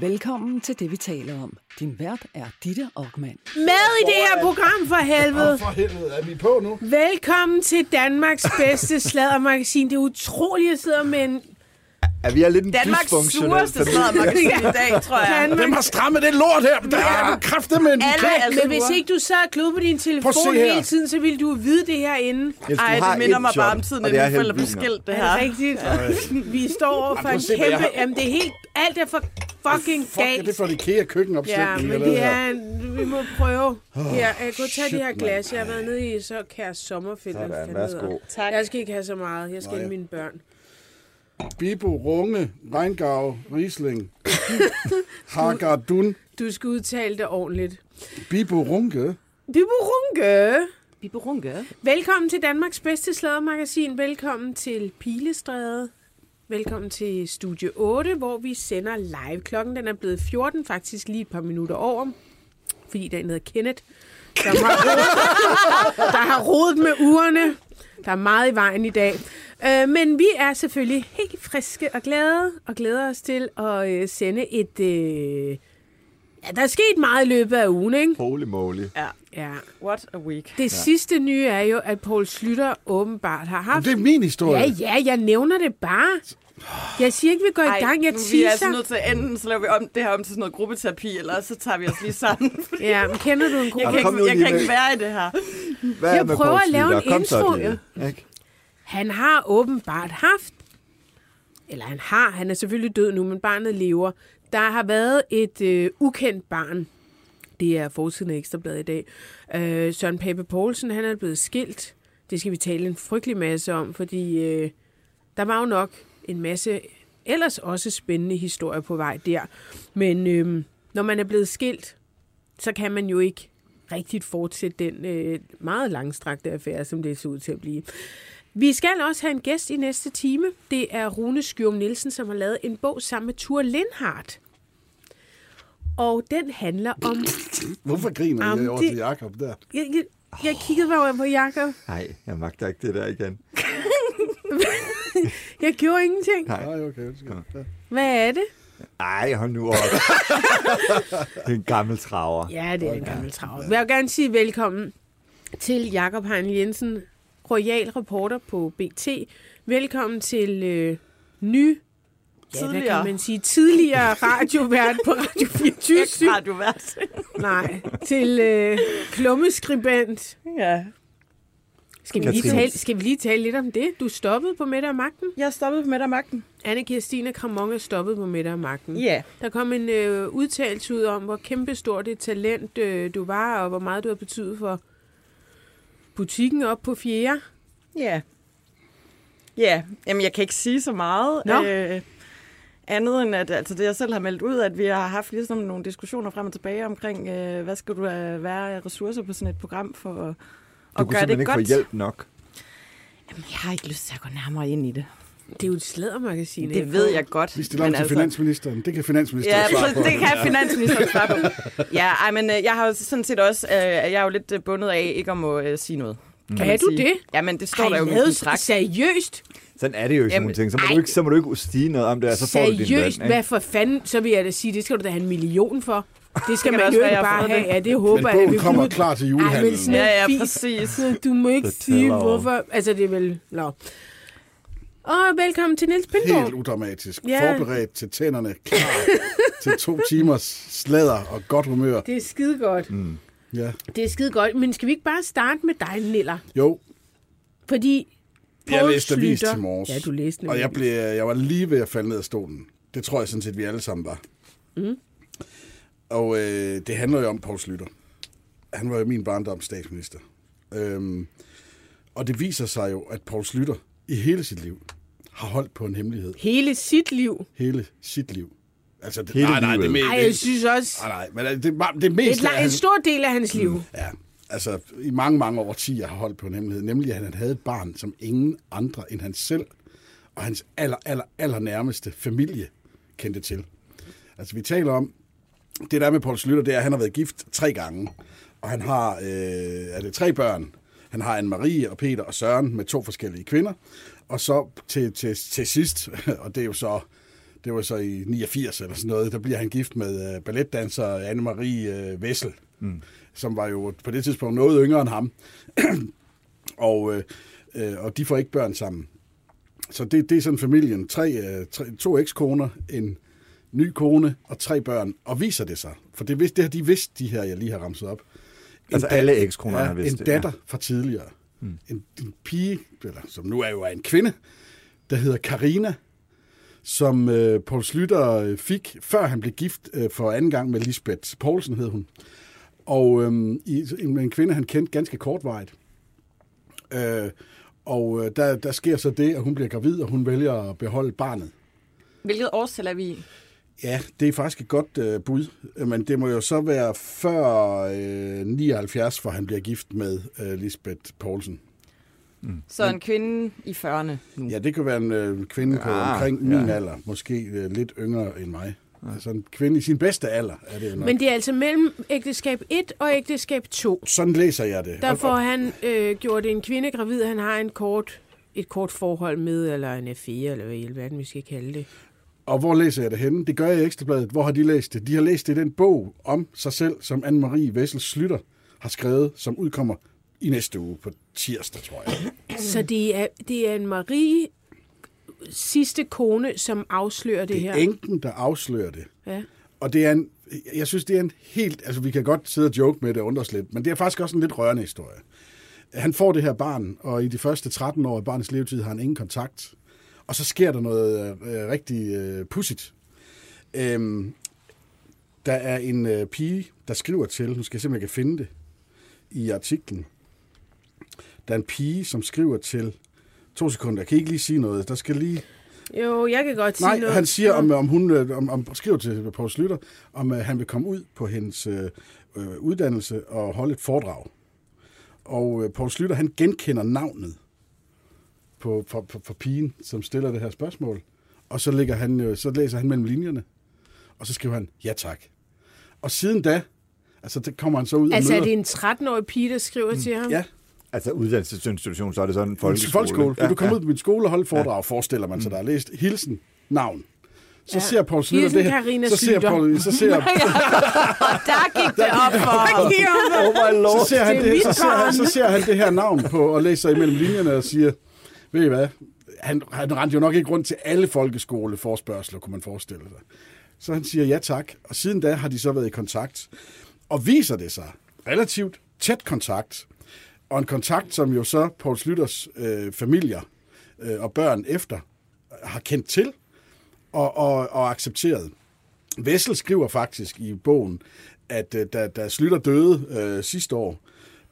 Velkommen til det, vi taler om. Din vært er Ditte Aukmann. Med i det her program for helvede. For helvede, er vi på nu? Velkommen til Danmarks bedste sladdermagasin. Det er utroligt, at jeg sidder med en Ja, vi er lidt en Danmarks dysfunktionel sureste sladdermagasin i dag, tror jeg. Danmark. Hvem har strammet det lort her? Det er du kræftet med en Alle er Men hvis ikke du sad og klog på din telefon hele tiden, så ville du vide det herinde. Du Ej, har det minder mig bare om tiden, at det er mine forældre blev helt skilt, det Er her. det rigtigt? Vi står over for en kæmpe... har. Jamen, det er helt... Alt er for fucking Fuck, er det for det Ja, køkkenopsætning? men det er... en- Vi må prøve. Her, jeg kan godt tage det her glas. Jeg har været nede i så kære. Sådan, værsgo. Tak. Jeg skal ikke have så meget. Jeg skal have mine børn. Bibo, Runge, Reingau, Riesling, Hagardun, Du skal udtale det ordentligt. Bibo, Runge. Biberunke. Biberunke. Velkommen til Danmarks bedste sladdermagasin. Velkommen til Pilestræde. Velkommen til Studie 8, hvor vi sender live. Klokken den er blevet 14, faktisk lige et par minutter over. Fordi der er hedder Kenneth, der har, rodet, der har rodet med ugerne. Der er meget i vejen i dag. Øh, men vi er selvfølgelig helt friske og glade, og glæder os til at øh, sende et... Øh, ja, der er sket meget i løbet af ugen, ikke? Holy moly. Ja. Ja. What a week. Det ja. sidste nye er jo, at Paul Slytter åbenbart har haft... Det er min historie. Ja, ja, jeg nævner det bare. Jeg siger ikke, vi går i gang. Jeg nu, vi er altså nødt til enten, så laver vi om det her om til sådan noget gruppeterapi, eller så tager vi os lige sammen. fordi Ja, men kender du en Jeg gruppe? kan, kom nu ikke, jeg kan ikke være i det her. Hvad Jeg er prøver at lave en Kom så, intro. Ikke? Han har åbenbart haft, eller han har, han er selvfølgelig død nu, men barnet lever. Der har været et øh, ukendt barn. Det er forsiden af Ekstrabladet i dag. Øh, Søren Pape Poulsen, han er blevet skilt. Det skal vi tale en frygtelig masse om, fordi øh, der var jo nok en masse ellers også spændende historier på vej der. Men øh, når man er blevet skilt, så kan man jo ikke rigtigt fortsætte den øh, meget langstrakte affære, som det ser ud til at blive. Vi skal også have en gæst i næste time. Det er Rune Skjum Nielsen, som har lavet en bog sammen med Ture Lindhardt. Og den handler om... Hvorfor griner Jamen, jeg over det- til Jacob der? Jeg, jeg, jeg kiggede bare over på Jacob. Nej, jeg magter ikke det der igen. Jeg gjorde ingenting. Nej. Nej, okay. undskyld. Ja. Hvad er det? Ej, hold nu op. det er en gammel traver. Ja, det er en gammel trav. Jeg vil gerne sige velkommen til Jakob Hein Jensen, royal reporter på BT. Velkommen til øh, ny, ja, hvad Tidligere. kan man sige, tidligere radiovært på Radio 24 Radiovært. Nej, til øh, klummeskribent. ja. Skal vi, lige tale, skal vi lige tale lidt om det? Du stoppede på middag af magten. Jeg stoppede på midt af magten. anne Kirstine Kramon er stoppet på middag af magten. Ja. Der kom en øh, udtalelse ud om, hvor kæmpestort et talent øh, du var, og hvor meget du har betydet for butikken op på fjerde. Ja. Ja, jamen jeg kan ikke sige så meget. Nå. Øh, andet end at altså det, jeg selv har meldt ud, at vi har haft ligesom nogle diskussioner frem og tilbage omkring, øh, hvad skal du øh, være ressourcer på sådan et program for at, Du at kunne det simpelthen ikke godt. få hjælp nok. Jamen, jeg har ikke lyst til at gå nærmere ind i det. Det er jo et slædermagasin. Det ved jeg godt. Vi stiller om til finansministeren. Det kan finansministeren Ja, svare så på. det kan finansministeren svare på. Ja, ej, men øh, jeg har jo sådan set også, øh, jeg er jo lidt øh, bundet af ikke at må øh, sige noget. Kan man du sige. det? Ja, men det står Har der jo I i kontrakt. seriøst? Sådan er det jo i sådan Jamen, nogle ting. Så må, ej. du ikke, så må du ikke sige noget om det, og så får du din løn. Seriøst? Ikke? Hvad for fanden? Så vil jeg da sige, det skal du da have en million for. Det skal kan man jo ikke bare have. det. Ja, det håber Men jeg. bogen Vi kommer klar til julehandlen. men sådan Ja, ja, præcis. Så Du må ikke Det sige, hvorfor. Altså, det er vel... Nå. Og velkommen til Niels Helt Pindborg. udramatisk. Ja. Forberedt til tænderne. Klar til to timers sladder og godt humør. Det er skide godt. Mm. Ja. Det er skide godt. Men skal vi ikke bare starte med dig, Niller? Jo, Fordi jeg læste avis til morges. Ja, du læste Og jeg, blev, jeg var lige ved at falde ned af stolen. Det tror jeg sådan set, vi alle sammen var. Mm. Og øh, det handler jo om Poul Slytter. Han var jo min barndoms statsminister. Øhm, og det viser sig jo, at Poul Slytter i hele sit liv har holdt på en hemmelighed. hele sit liv. Hele sit liv. Altså, det, Hele nej, nej, det livet. med, Ej, jeg synes også, nej, nej, men det, det, det det mest er en stor del af hans liv. Ja, altså i mange, mange årtier har holdt på en hemmelighed, nemlig at han havde et barn, som ingen andre end han selv og hans aller, aller, aller nærmeste familie kendte til. Altså vi taler om, det der er med Poul Slytter, det er, at han har været gift tre gange, og han har, øh, er det tre børn? Han har en Marie og Peter og Søren med to forskellige kvinder, og så til, til, til sidst, og det er jo så det var så i 89 eller sådan noget, der bliver han gift med uh, balletdanser Anne-Marie uh, Vessel, mm. som var jo på det tidspunkt noget yngre end ham. og, uh, uh, og de får ikke børn sammen. Så det, det er sådan familien. Tre, uh, tre, to ekskoner, en ny kone og tre børn. Og viser det sig, for det, vidste, det har de vidst, de her, jeg lige har ramset op. En Altså, alle ekskonerne har vidst en det, ja. datter fra tidligere. Mm. En, en pige, eller, som nu er jo en kvinde, der hedder Karina, som øh, Poul Slytter øh, fik, før han blev gift øh, for anden gang med Lisbeth Poulsen, hed hun. Og øh, i, en, en kvinde, han kendte ganske kortvarigt. Øh, og øh, der, der sker så det, at hun bliver gravid, og hun vælger at beholde barnet. Hvilket årstal er vi i? Ja, det er faktisk et godt øh, bud, men det må jo så være før øh, 79, for han bliver gift med øh, Lisbeth Poulsen. Så en kvinde i 40'erne nu. Ja, det kan være en øh, kvinde på Ah, omkring ja. min alder, måske øh, lidt yngre end mig. Altså en kvinde i sin bedste alder, er det jo nok. Men det er altså mellem ægteskab 1 og ægteskab 2. Sådan læser jeg det. Der får han øh, gjort en kvinde gravid. Han har en kort, et kort forhold med, eller en affære, eller hvad i alverden vi skal kalde det. Og hvor læser jeg det henne? Det gør jeg i Ekstrabladet. Hvor har de læst det? De har læst det i den bog om sig selv, som Anne-Marie Vessel Slytter har skrevet, som udkommer i næste uge på tirsdag, tror jeg. Så det er, det er en Marie sidste kone, som afslører det, Det her. er enken, der afslører det. Ja. Og det er en, jeg synes, det er en helt... Altså, vi kan godt sidde og joke med det og undre os lidt, men det er faktisk også en lidt rørende historie. Han får det her barn, og i de første 13 år af barnets levetid har han ingen kontakt. Og så sker der noget øh, rigtig øh, pudsigt. Øhm, der er en øh, pige, der skriver til, nu skal jeg simpelthen kan finde det i artiklen. Der er en pige, som skriver til, to sekunder, jeg kan ikke lige sige noget, der skal lige... Jo, jeg kan godt sige Nej, noget. han siger, om, om hun øh, om, om, skriver til Poul Slytter, om uh, han vil komme ud på hendes øh, øh, uddannelse og holde et foredrag. Og øh, Poul Slytter, han genkender navnet på, for, for, for pigen, som stiller det her spørgsmål. Og så, ligger han, øh, så læser han mellem linjerne, og så skriver han, ja tak. Og siden da, altså det kommer han så ud Altså og er møder... det en 13-årig pige, der skriver mm. til ham? Ja, Altså uddannelsesinstitution, så er det sådan en folkeskole. folkeskole. Vil Ja, du komme ja. ud på min skole og holde foredrag, forestiller man sig, der er læst hilsen, navn. Så Ja. ser Poul Slytter det her. Carina så ser. Poul, så ser, Og der gik det op for ham. Oh my lord. så ser, han det er det, så, mit ser, han, så ser han det her navn på og læser imellem linjerne og siger, ved I hvad, han, han rendte jo nok ikke rundt til alle folkeskoleforspørgseler, kunne man forestille sig. Så han siger ja tak, og siden da har de så været i kontakt. Og viser det sig relativt tæt kontakt, og en kontakt, som jo så Poul Slytters øh, familier øh, og børn efter har kendt til og, og, og accepteret. Vessel skriver faktisk i bogen, at øh, da, da Slytter døde øh, sidste år,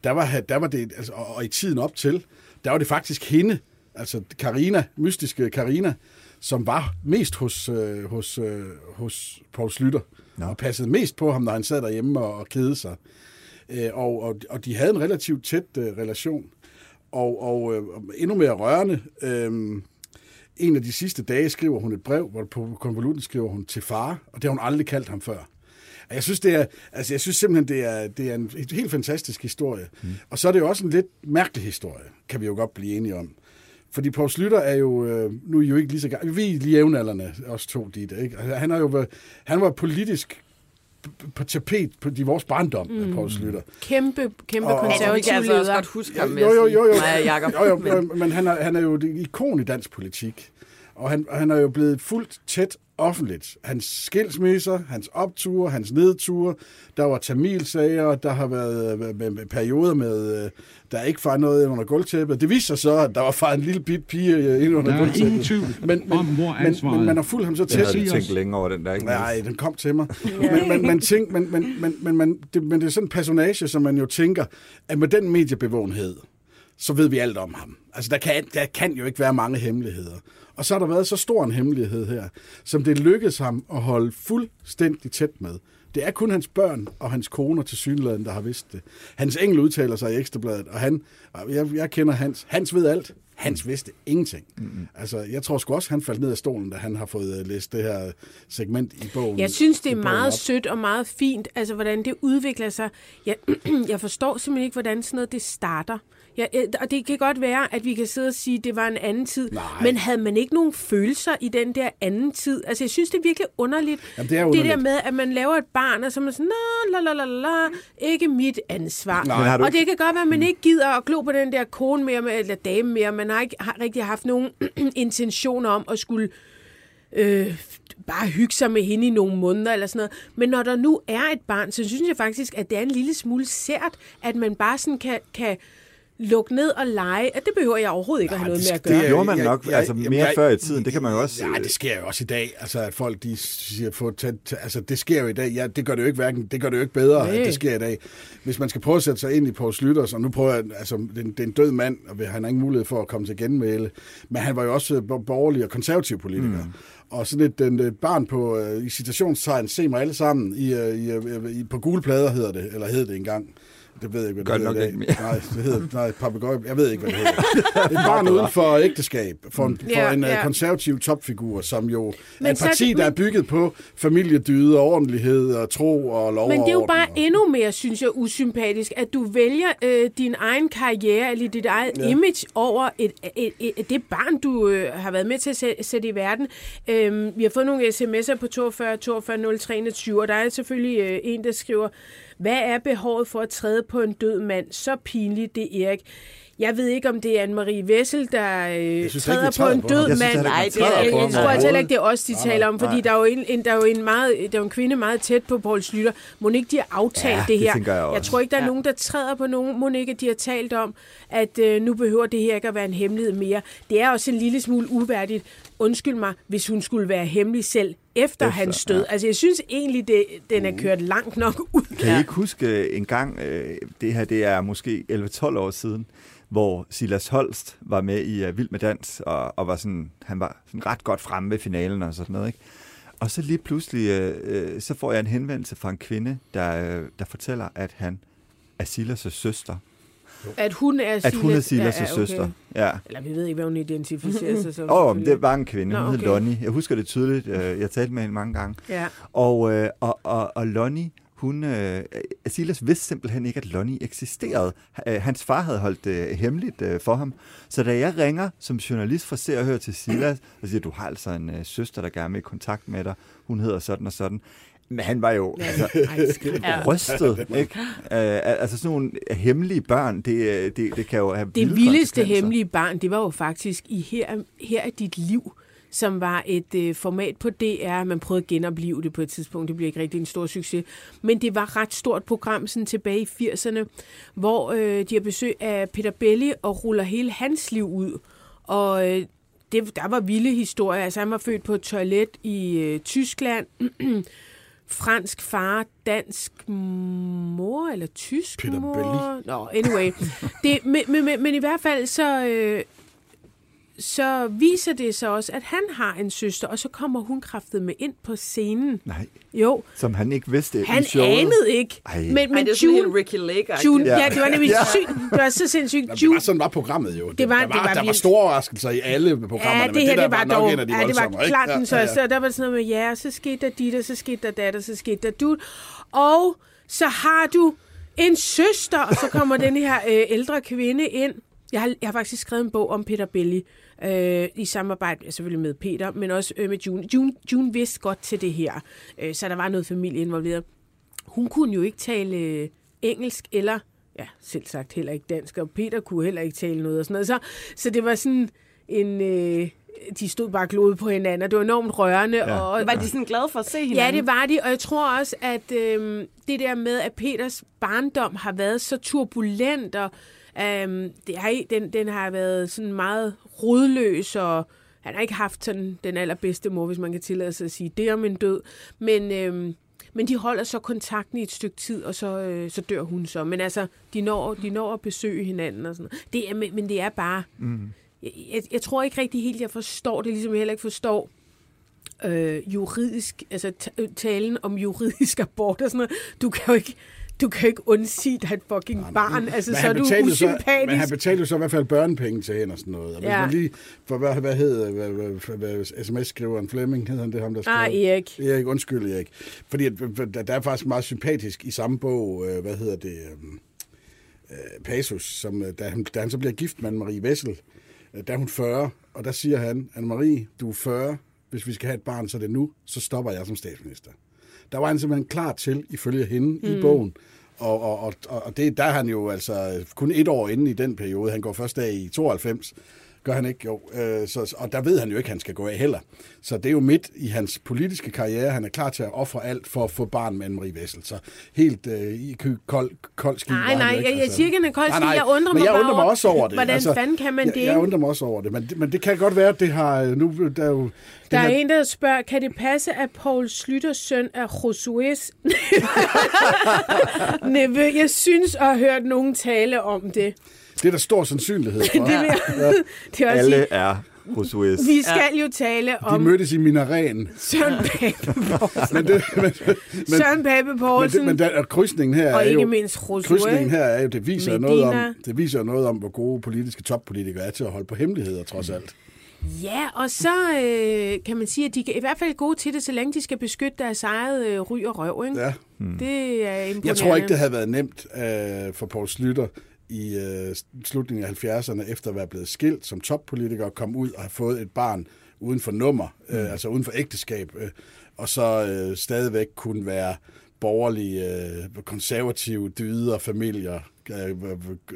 der var, der var det, altså, og, og i tiden op til, der var det faktisk hende, altså Karina, mystiske Karina, som var mest hos, øh, hos, øh, hos Poul Slytter, Nå. og passede mest på ham, når han sad derhjemme og, og kedede sig. Øh, og, og, og de havde en relativt tæt øh, relation. Og, og øh, endnu mere rørende, øh, en af de sidste dage skriver hun et brev, hvor på konvolutten skriver hun til far, og det har hun aldrig kaldt ham før. Jeg synes, det er, altså jeg synes simpelthen, det er, det er en helt fantastisk historie. Mm. Og så er det jo også en lidt mærkelig historie, kan vi jo godt blive enige om. Fordi Poul Slytter er jo, øh, nu er I jo ikke lige så gamle, vi er lige jævnaldrende, os to, dit, ikke? Altså, Han, er jo, været- han var politisk på tapet på de vores barndom, mm. Poul Slytter. Kæmpe, kæmpe Og- og- Altså, vi konservativ kan altså også leder. godt huske ham, Jo, jo, jo, jo. Nej, Jacob. jo, jo, Men- jo men han er, han er jo et ikon i dansk politik. Og han, han er jo blevet fuldt tæt offentligt. Hans skilsmisser, hans opture, hans nedture, der var tamilsager, der har været øh, med, med perioder med, øh, der ikke var noget ind under gulvtæppet. Det viste sig så, at der var far en lille bit pige øh, ind under Der er ingen gulvtæppet. tvivl Men, men, om, hvor men, men man har fulgt ham så Jeg tæt. havde Sig tænkt længe over den der, ikke? Nej, den kom til mig. men, men, man tænk, men, men, men, men, man, det, men det er sådan en personage, som man jo tænker, at med den mediebevågenhed, så ved vi alt om ham. Altså, der kan, der kan jo ikke være mange hemmeligheder. Og så har der været så stor en hemmelighed her, som det lykkedes ham at holde fuldstændig tæt med. Det er kun hans børn og hans koner til synligheden, der har vidst det. Hans engel udtaler sig i Ekstrabladet, og han, jeg, jeg kender Hans. Hans ved alt. Hans vidste ingenting. Mm-hmm. Altså, jeg tror sgu også, han faldt ned af stolen, da han har fået øh, læst det her segment i bogen. Jeg synes, det er meget op. sødt og meget fint, altså hvordan det udvikler sig. Jeg, jeg forstår simpelthen ikke, hvordan sådan noget det starter. Ja, øh, og det kan godt være, at vi kan sidde og sige, at det var en anden tid. Nej. Men havde man ikke nogen følelser i den der anden tid? Altså, jeg synes, det er virkelig underligt. Jamen, det er det underligt. der med, at man laver et barn, og så er man sådan, la, la, la, la, ikke mit ansvar. Nej. Og det kan godt være, at man ikke gider at glo på den der kone mere, med- eller dame mere. Man har ikke har rigtig haft nogen intentioner om at skulle øh, bare hygge sig med hende i nogle måneder eller sådan noget. Men når der nu er et barn, så synes jeg faktisk, at det er en lille smule sært, at man bare sådan kan, kan lukke ned og lege. At det behøver jeg overhovedet ikke at have noget det- med at det gøre. er- gjorde man jeg- nok jeg- altså mere jeg- før i tiden. Det kan man jo også... Ja, det sker jo også i dag. Altså, at folk de siger, få tæt, altså, det sker jo i dag. Ja, det gør det jo ikke, hverken, det gør det jo ikke bedre, Nej. at det sker i dag. Hvis man skal prøve at sætte sig ind i Poul Slytters, og nu prøver jeg, altså, det, er en- det er en død mand, og han har ingen mulighed for at komme til genmæle, men han var jo også øh, borgerlig og konservativ politiker. Mm. Og sådan et, en, et barn på, øh, i citationstegn, se mig alle sammen, i, øh, i, øh, i, på gule plader hedder det, eller hed det engang. Det ved jeg ikke, hvad det det hedder nok ikke. Nej, det hedder, nej, papegøje, jeg ved ikke, hvad det hedder. Et barn uden for ægteskab, for en, for en ja. ja. konservativ topfigur, som jo Men er et så parti, det- der er bygget på familiedyde og ordentlighed og tro og lov Men det er jo bare og- endnu mere, synes jeg, usympatisk, at du vælger øh, din egen karriere eller dit eget ja. Image over et, et, et, et, det barn, du øh, har været med til at sætte, sætte i verden. Øhm, vi har fået nogle sms'er på 42 42 03 21, og der er selvfølgelig øh, en, der skriver, hvad er behovet for at træde på en død mand? Så pinligt, det er Erik. Jeg ved ikke, om det er Anne-Marie Vessel, der øh, synes træder ikke, på en død. Jeg synes mand. ikke, Nej, det er- Jeg, jeg tror altså heller ikke, det er os, de taler om, fordi der er, jo en, en, der er jo en, meget, der er en kvinde meget tæt på Poul Slytter. Må ikke de har aftalt Ja, det det her? tænker jeg jeg også. tror ikke, der er Ja. nogen, der træder på nogen. Må ikke de har talt om, at øh, nu behøver det her ikke at være en hemmelighed mere. Det er også en lille smule uværdigt. Undskyld mig, hvis hun skulle være hemmelig selv efter, hans død. Ja. Altså, jeg synes egentlig, det, den er kørt langt nok ud. Kan I ikke huske en gang, øh, det her det er måske 11-12 år siden, hvor Silas Holst var med i uh, Vild med Dans, og, og var sådan, han var sådan ret godt fremme ved finalen og sådan noget. Ikke? Og så lige pludselig, øh, øh, så får jeg en henvendelse fra en kvinde, der, øh, der fortæller, at han er Silas' søster. At hun er At hun er Silas- Silas' ja, ja, okay. søster. Ja. Eller vi ved ikke, hvad hun identificerer sig som. Åh, oh, det var en kvinde. Hun Nå, hed okay. Lonnie. Jeg husker det tydeligt. øh, Jeg talte med hende mange gange. Ja. Og, øh, og, og, og Lonnie, hun, øh, Silas vidste simpelthen ikke, at Lonnie eksisterede. Hans far havde holdt det øh, hemmeligt øh, for ham. Så da jeg ringer som journalist fra Se og Hør til Silas, og siger, du har altså en øh, søster, der gerne vil i kontakt med dig. Hun hedder sådan og sådan. Men han var jo altså. Ja. rystet, ikke? Øh, altså sådan nogle hemmelige børn, det, det, det kan jo have Det vilde vildeste hemmelige barn, det var jo faktisk i Her, her er dit liv, som var et øh, format på DR. Man prøvede at genopleve det på et tidspunkt. Det blev ikke rigtig en stor succes. Men det var et ret stort program sådan tilbage i 80'erne, hvor øh, de har besøg af Peter Belli og ruller hele hans liv ud. Og øh, det, der var vilde historier. Altså, han var født på et toilet i øh, Tyskland. Fransk far, dansk mor, eller tysk Peter mor. Belli. Nå, anyway. Det, men, men, men, men i hvert fald så, øh, så viser det sig også, at han har en søster, og så kommer hun kraftet med ind på scenen. Nej, Jo, som han ikke vidste i han showet. anede ikke. Ej. Men, Ej, men det er June, Ricky Lake June, Ja. ja. det var nemlig Ja. sygt. Det var så sindssygt. Jamen, det June, var sådan var programmet jo. Det var- der det var, var der var vildt. store overraskelser i alle programmerne, Ja, men det her, der det var nok dog, en af de ja, det var klart den Ja, så, ja, ja. så der var sådan noget med, ja, så skete der dit, og så skete der dat, og så skete der dut. Og så har du en søster, og så kommer den her øh, ældre kvinde ind. Jeg har, jeg har faktisk skrevet en bog om Peter Belli, øh, i samarbejde selvfølgelig med Peter, men også øh, med June. June. June vidste godt til det her, øh, så der var noget familie involveret. Hun kunne jo ikke tale øh, engelsk eller, ja, selv sagt heller ikke dansk, og Peter kunne heller ikke tale noget og sådan noget. Så, så det var sådan en... Øh, de stod bare glodet på hinanden, og det var enormt rørende. Ja. Og, Var de sådan glade for at se hinanden? Ja, det var de, og jeg tror også, at øhm, det der med, at Peters barndom har været så turbulent, og øhm, det har, den, den har været sådan meget rodløs, og han har ikke haft sådan den allerbedste mor, hvis man kan tillade sig at sige det om en død. Men, øhm, men de holder så kontakten i et stykke tid, og så, øh, så dør hun så. Men altså, de når, de når at besøge hinanden og sådan noget. Det er, men, men det er bare... Mm. Jeg, jeg, jeg tror ikke rigtig helt, jeg forstår det, ligesom jeg heller ikke forstår øh, juridisk, altså talen om juridisk abort og sådan noget. Du kan jo ikke, du kan ikke undsige dig et fucking barn. Altså, Men så er du usympatisk. Så, men han betalte jo så i hvert fald børnepenge til hende og sådan noget. Og hvis Ja. man lige, for hvad, hvad hed hvad, hvad, hvad, sms-skriveren Flemming, hed han det ham, der skrev? Ah, Erik. Erik, undskyld Erik. Fordi at, der, er faktisk meget sympatisk i samme bog, øh, hvad hedder det, øh, øh, Pasus, som, øh, da, han, da han så bliver gift med Anne-Marie Vessel, øh, der er hun 40, og der siger han, Anne-Marie, du er 40, hvis vi skal have et barn, så er det nu, så stopper jeg som statsminister. Der var han simpelthen klar til, ifølge hende mm. i bogen, og, og, og, og det, der er han jo altså kun et år inde i den periode. Han går først af i 92, gør han ikke? Jo. Øh, så, og der ved han jo ikke, at han skal gå af heller. Så det er jo midt i hans politiske karriere. Han er klar til at ofre alt for at få barn med Anne-Marie Vessel. Så helt øh, i kold, kold ski. Nej, nej, ikke, jeg, jeg siger ikke, han er kold ski. Jeg undrer men mig jeg undrer mig også over det. Hvordan Altså, fanden kan man jeg, det? Jeg undrer mig også over det, men, det- men det kan godt være, at det har... øh, Nu, der er jo, Der er her- en, der spørger, kan det passe, at Paul Slytters søn er Josués? Nevø, jeg synes at have hørt nogen tale om det. Det er der stor sandsynlighed for. Det, vil jeg, det er også Alle sige, er Josués. vi skal jo tale De om mødtes i Minaren. Søren Pape Poulsen. Men, det, men, men, Søren Pape men, det, Poulsen, men der, krydsningen her og er ikke jo... mindst Krydsningen Josué. her er jo, det viser Medina. noget om, det viser noget om, hvor gode politiske toppolitikere er til at holde på hemmeligheder, trods alt. Ja, og så øh, kan man sige, at de er i hvert fald gode til det, så længe de skal beskytte deres eget øh, ry og røv. Ikke? Ja. Det er imponerende. Jeg tror ikke, det havde været nemt øh, for Poul Slytter i øh, slutningen af 70'erne, efter at være blevet skilt som toppolitiker, komme ud og have fået et barn uden for nummer, øh, altså uden for ægteskab, øh, og så øh, stadigvæk kunne være borgerlige, øh, konservative dyder, familier,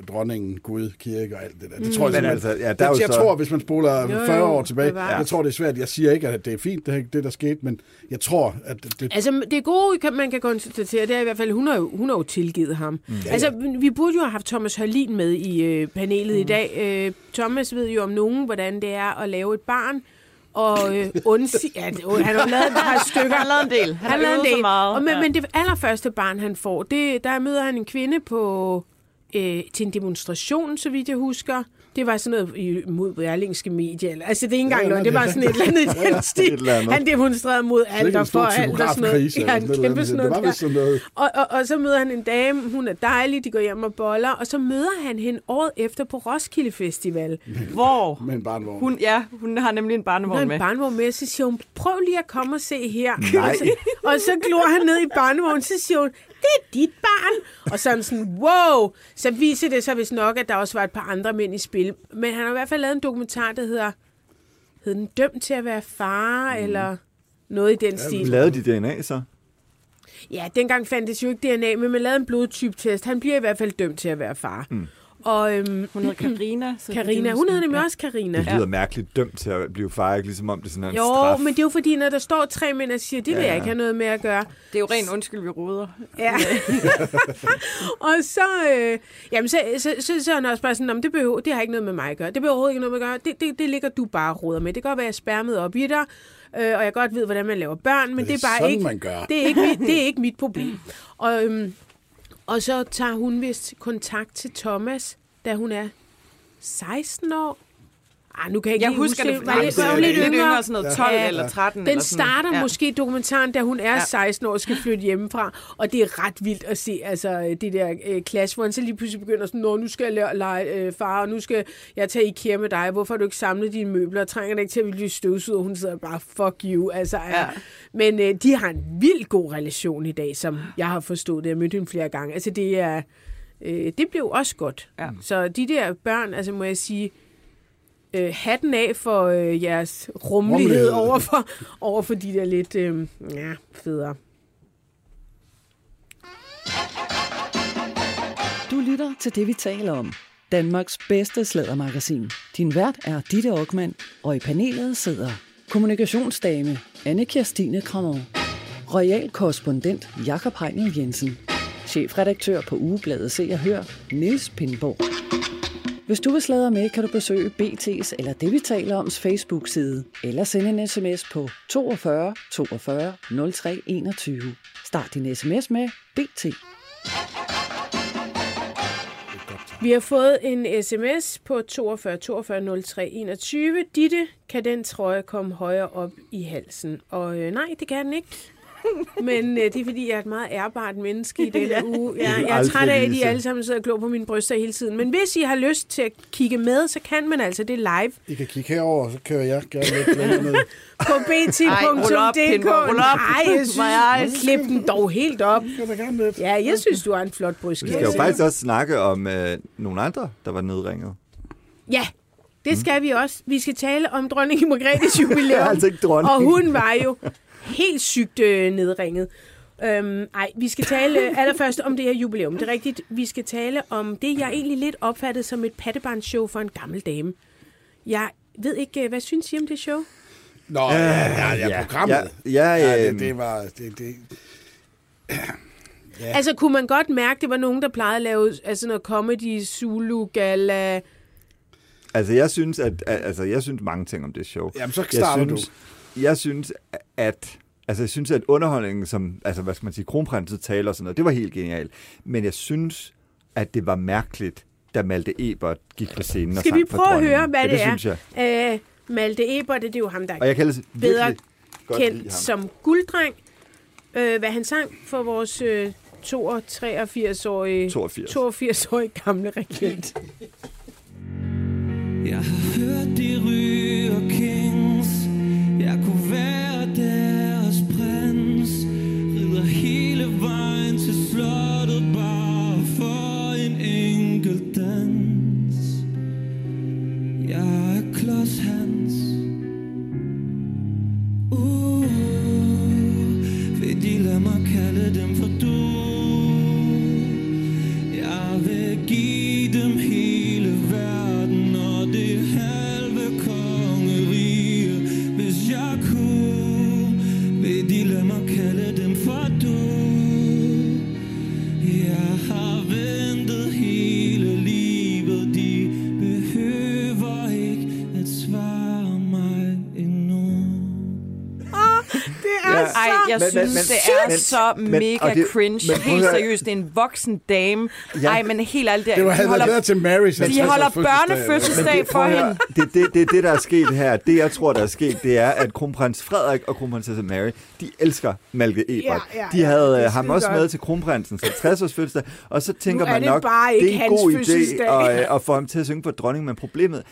dronningen, Gud, kirke og alt det der. Det tror jeg Men altså, ja, der er det, jeg så- tror, hvis man spoler Jo, jo, 40 år tilbage, bevares. jeg tror, det er svært. Jeg siger ikke, at det er fint, det, det der skete, men jeg tror, at det, Altså, det gode, man kan konstatere, det er i hvert fald, hun har jo, hun har jo tilgivet ham. Mm. Altså, vi burde jo have haft Thomas Hørlin med i øh, panelet mm. i dag. Øh, Thomas ved jo om nogen, hvordan det er at lave et barn, og øh, undsige... Ja, han har lavet et par stykker. Han har lavet en del. Han, Han har lavede øvet en så del. meget. Og, men, Ja. men det allerførste barn, han får, det, der møder han en kvinde på øh, til en demonstration, så vidt jeg husker. Det var sådan noget mod berlingske medier. eller- Altså, det er ikke engang Ja, noget. Det var det- sådan et eller andet i den stil. Han demonstrerede mod alt og for alt og sådan noget. Ja, en sådan kæmpe noget. sådan Det noget. var vist sådan noget. Og, og, og så møder han en dame, hun er dejlig, de går hjem og boller, og så møder han hende året efter på Roskilde Festival. Hvor? med en barnvogn. Hun, ja, hun har nemlig en Hun barnevogn har med. en barnevogn med, så siger hun, prøv lige at komme og se her. Nej. Og så, og så glor han ned i barnevognen, så siger hun, det er dit barn. Og sådan sådan, wow. Så viser det sig vist nok, at der også var et par andre mænd i spil. Men han har i hvert fald lavet en dokumentar, der hedder, hed den Dømt til at være far, mm. eller noget i den stil. Lavede de DNA så? Ja, dengang fandtes jo ikke DNA, men man lavede en blodtyptest. Han bliver i hvert fald dømt til at være far. Mm. Og øhm, Hun hedder Karina. så Karina, er hun hedder nemlig ja. også Karina. Det lyder mærkeligt dømt til at blive far, ikke? Ligesom om det er sådan en Jo, straf. men det er jo fordi, når der står tre mænd og siger, det vil Ja, jeg ikke ja. have noget med at gøre. Det er jo ren undskyld, vi ruder. Ja. og så, øh, jamen, så, så, så, så er han også bare sådan, "Nå, men det, behøver, det har ikke noget med mig at gøre. Det behøver overhovedet ikke noget med at gøre. Det, det, det ligger du bare og roder med. Det kan godt være, at jeg spærmet op i dig, øh, og jeg godt ved, hvordan man laver børn, men det, det er er bare sådan, ikke, man gør. Det, er ikke mit, det er ikke mit problem. Og, øhm, og så tager hun vist kontakt til Thomas, da hun er 16 år. Ah, nu kan jeg ikke Jeg husker huske det, Var lidt, var lidt lidt yngre? sådan noget 12 Ja. eller 13. Den eller sådan. starter ja. måske dokumentaren, da hun er Ja. 16 år og skal flytte hjemmefra. Og det er ret vildt at se altså, det der øh, clash, hvor han så lige pludselig begynder sådan, Nå, nu skal jeg lege øh, far, og nu skal jeg tage IKEA med dig. Hvorfor har du ikke samlet dine møbler? Trænger det ikke til at blive støvsuget? Og hun sidder bare, fuck you. Altså, ja. Ja. Men øh, de har en vild god relation i dag, som jeg har forstået det. Jeg har mødt hende flere gange. Altså, det er... Øh, det blev også godt. Ja. Så de der børn, altså må jeg sige, øh, hatten af for øh, jeres rummelighed over for, over for de der lidt øh, ja, federe. Du lytter til det, vi taler om. Danmarks bedste slædermagasin. Din vært er Ditte Aukmann, og i panelet sidder kommunikationsdame Anne Kirstine Kramon, royal korrespondent Jakob Heinel Jensen, chefredaktør på ugebladet Se og Hør, Niels Pindborg. Hvis du vil sladre med, kan du besøge BT's eller det, vi taler oms Facebook-side, eller sende en sms på 42 42 03 21. Start din sms med BT. Vi har fået en sms på 42 42 03 21. Ditte, kan den trøje komme højere op i halsen? Og øh, nej, det kan den ikke. Men øh, det er, fordi jeg er et meget ærbart menneske i denne uge. Jeg, jeg er træt af, at de alle sammen sidder og glor på mine bryster hele tiden. Men hvis I har lyst til at kigge med, så kan man altså det live I kan kigge herover, så kører jeg gerne lidt længere ned. på bt.dk. Nej, jeg synes, klip den dog helt op. Ja, jeg synes, du har en flot Vi brystkasse. skal jo faktisk også snakke om øh, nogle andre, der var nedringet. Ja, det skal vi også. Vi skal tale om dronning Margrethes jubilæum. Altså ikke dronning. Og hun var jo helt sygt øh, nedringet. Øhm, ej, vi skal tale øh, allerførst om det her jubilæum. Det er rigtigt. Vi skal tale om det, jeg egentlig lidt opfattede som et pattebarnsshow for en gammel dame. Jeg ved ikke, øh, hvad synes I om det show? Nå, ja, ja, ja, programmet. Ja, ja, Ja, øh, det, det var... Det, det, Ja. Altså, kunne man godt mærke, det var nogen, der plejede at lave altså noget comedy, Zulu, gala. Altså, jeg synes, at, altså, jeg synes mange ting om det show. Jamen, så jeg starter synes, du. Jeg synes, at Altså, jeg synes, at underholdningen, som, altså, hvad skal man sige, kronprinset taler og sådan noget, det var helt genialt. Men jeg synes, at det var mærkeligt, da Malte Ebert gik på scenen og Skal sang vi prøve at høre, hvad ja, det, det er? synes jeg. Øh, Malte Ebert, det er jo ham, der Og jeg kan ellers bedre virkelig godt lide kendt ham. som gulddreng. Øh, hvad han sang for vores øh, 83-årige 82. 82-årige gamle regent. Jeg har hørt de ryger jeg Men- synes, men- det er men- så men- mega det- cringe. men Helt høre- seriøst, det er en voksen dame. Ja. Ej, men helt ærligt, det var, de holder, bedre til Marys de holder børnefødselsdag for hende. det, det, det, det, der er sket her, det jeg tror, der er sket, det er, at kronprins Frederik og kronprinsesse Mary, de elsker Malke Ebert. Ja, ja, de ja, havde det er øh, ham også godt. med til kronprinsens 50-års fødselsdag, og så tænker er man det nok, bare det ikke er en god idé at, øh, at få ham til at synge for dronningen, men problemet,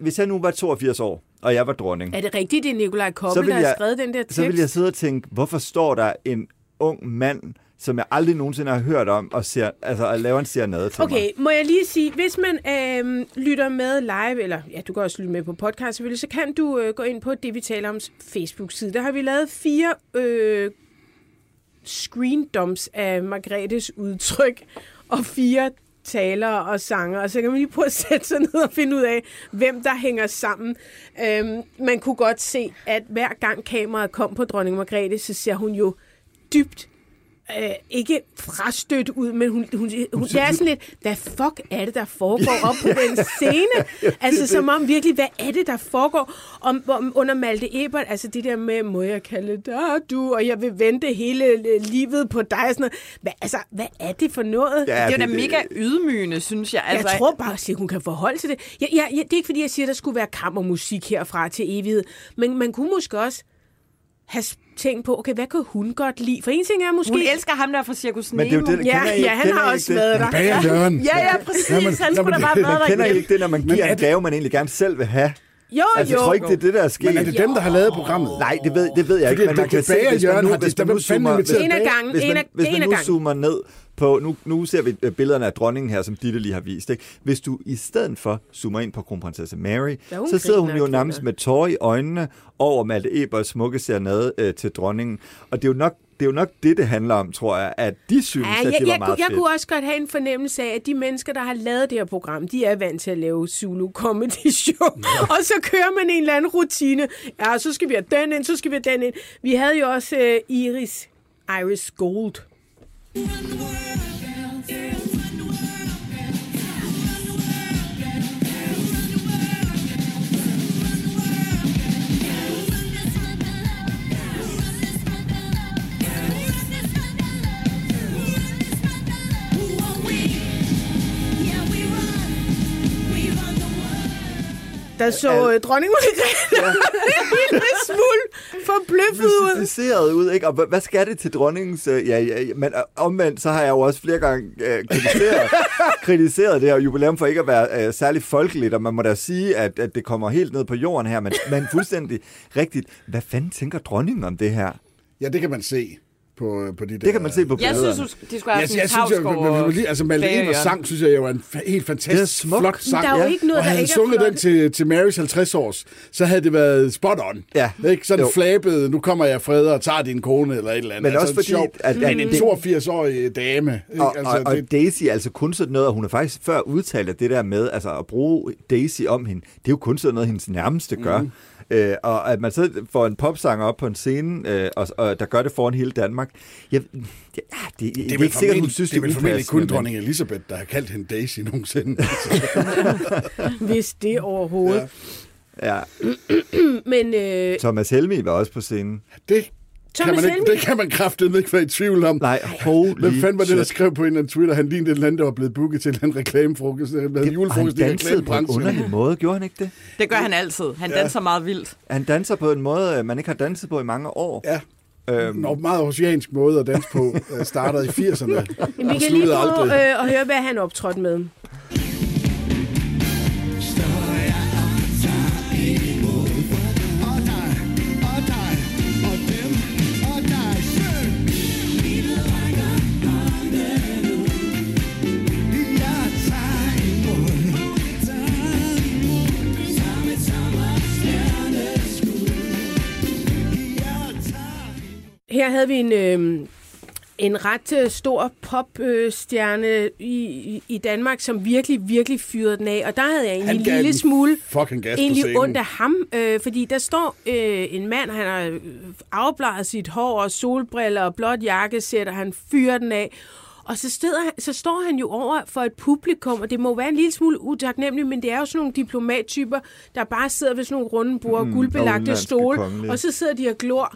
hvis jeg nu var 82 år, og jeg var dronning, Er det rigtigt, det er Nikolaj Koppel, der har skrevet den der tekst? så vil jeg sidde og tænke, hvorfor står der en ung mand, som jeg aldrig nogensinde har hørt om, og, ser, altså, og laver en serenade til mig? Okay, må jeg lige sige, hvis man øh, lytter med live, eller ja, du kan også lytte med på podcast selvfølgelig, så kan du øh, gå ind på det, vi taler om Facebook-side. Der har vi lavet fire øh, screendumps af Margrethes udtryk, og fire talere og sanger, og så kan man lige prøve at sætte sig ned og finde ud af, hvem der hænger sammen. Øhm, man kunne godt se, at hver gang kameraet kom på dronning Margrethe, så ser hun jo dybt øh, ikke frastødt ud, men hun, hun, hun, det er sådan lidt, hvad fuck er det, der foregår op på den scene? Altså som om virkelig, hvad er det, der foregår? Om, om, under Malte Ebert, altså det der med, må jeg kalde dig du, og jeg vil vente hele øh, livet på dig, og sådan noget. Hvad, altså, hvad er det for noget? Det er da mega ydmygende, synes jeg. Altså, Jeg tror bare, at hun kan forholde til det. Jeg, jeg, jeg, det er ikke, fordi jeg siger, at der skulle være kammermusik herfra til evighed. Men man kunne måske også have tænkt på, okay, hvad kan hun godt lide? For en ting er måske... Hun elsker ham der fra Circus Men det er jo Nemo. det, Ja, I- ja, han har også været der. Ja, ja, præcis. Jamen, han skulle da bare været der Kender I ikke det, når man giver en gave, man egentlig gerne selv vil have? Jo, Altså, jo. jeg tror ikke, det er det, der er sket. Men er det dem, der har lavet programmet? Nej, det ved, det ved jeg Fordi ikke, men det- man kan se, hvis man Jørgen nu, har- hvis man nu zoomer, hvis, En af gangen, hvis en man, af- hvis en man nu zoomer ned på, nu, nu ser vi øh, billederne af dronningen her, som Ditte lige har vist. Ikke? Hvis du i stedet for zoomer ind på kronprinsesse Mary, Ja, så sidder hun jo nærmest med tårer i øjnene over Malte Eberts smukke serenade øh, til dronningen. Og det er jo nok det, er jo nok det, det handler om, tror jeg, at de synes, Ja, at jeg, det var jeg, meget kunne, jeg fedt. kunne også godt have en fornemmelse af, at de mennesker, der har lavet det her program, de er vant til at lave Zulu Comedy Show. og så kører man en eller anden rutine. Ja, så skal vi have den ind, så skal vi have den ind. Vi havde jo også uh, Iris, Iris Gold. Der så øh, dronning Margrethe en lille smule forbløffet ud. ud, ikke? Og hvad- skal det til dronningens... øh, Ja, ja, ja, men øh, omvendt, så har jeg jo også flere gange øh, kritiseret, kritiseret det her jubilæum for ikke at være øh, særlig folkeligt, og man må da sige, at, at det kommer helt ned på jorden her, men, men fuldstændig rigtigt. Hvad fanden tænker dronningen om det her? Ja, det kan man se på, øh, på de der... Det kan man se på Jeg billederne. synes, de skulle have Jeg, jeg synes, en jeg, lige, altså Malene og sang, synes jeg jo er en helt fantastisk Det er smuk. flot sang. Der er jo ikke noget, og havde ikke sunget den til, til Marys 50 års, så havde det været spot on. Ja. Ikke? Sådan Jo. flabet, nu kommer jeg fred og tager din kone, eller et eller andet. Men også en fordi, sjov, at- at en det- 82-årig dame. Ikke? Og, altså, og, og det, Daisy er altså kun sådan noget, og hun har faktisk før udtalt, at det der med altså, at bruge Daisy om hende, det er jo kun sådan noget, hendes nærmeste gør. Mm. Øh, og at man så får en popsanger op på en scene, øh, og, og der gør det foran hele Danmark. Jeg, ja, det, det, det, er ikke sikkert, hun synes, det er vel formentlig kun men- dronning Elisabeth, der har kaldt hende Daisy nogensinde. Hvis det overhovedet. Ja. Ja. Men øh, Thomas Helmi var også på scenen. Det kan, Thomas man ikke, det kan man kraftedeme ikke være i tvivl om. Nej, holy Hvem fanden var det, der skrev på en eller anden Twitter, han lignede et eller andet, der var blevet booket til en eller anden reklamefrokost, han julefrokost i dansede på en reklamebranchen. underlig måde, gjorde han ikke det? Det gør han altid. Han danser meget vildt. Han danser på en måde, øh, man ikke har danset på i mange år. Ja, Øhm, en meget oceansk måde at danse på, øh, startede i 80'erne. Jamen, vi og kan lige sluttede prøve aldrig. øh, at høre, hvad han optrådte med. Her havde vi en, øh, en ret øh, stor popstjerne i, i, i Danmark, som virkelig, virkelig fyrede den af. Og der havde jeg egentlig en lille smule egentlig ondt af ham, øh, fordi der står øh, en mand, han har øh, afbladet sit hår og solbriller og blåt jakkesæt, og han fyrer den af. Og så, steder, så står han jo over for et publikum, og det må være en lille smule utaknemmeligt, men det er jo sådan nogle diplomattyper, der bare sidder ved sådan nogle runde bord, mm, guldbelagte stole, kongelige. og så sidder de og glor.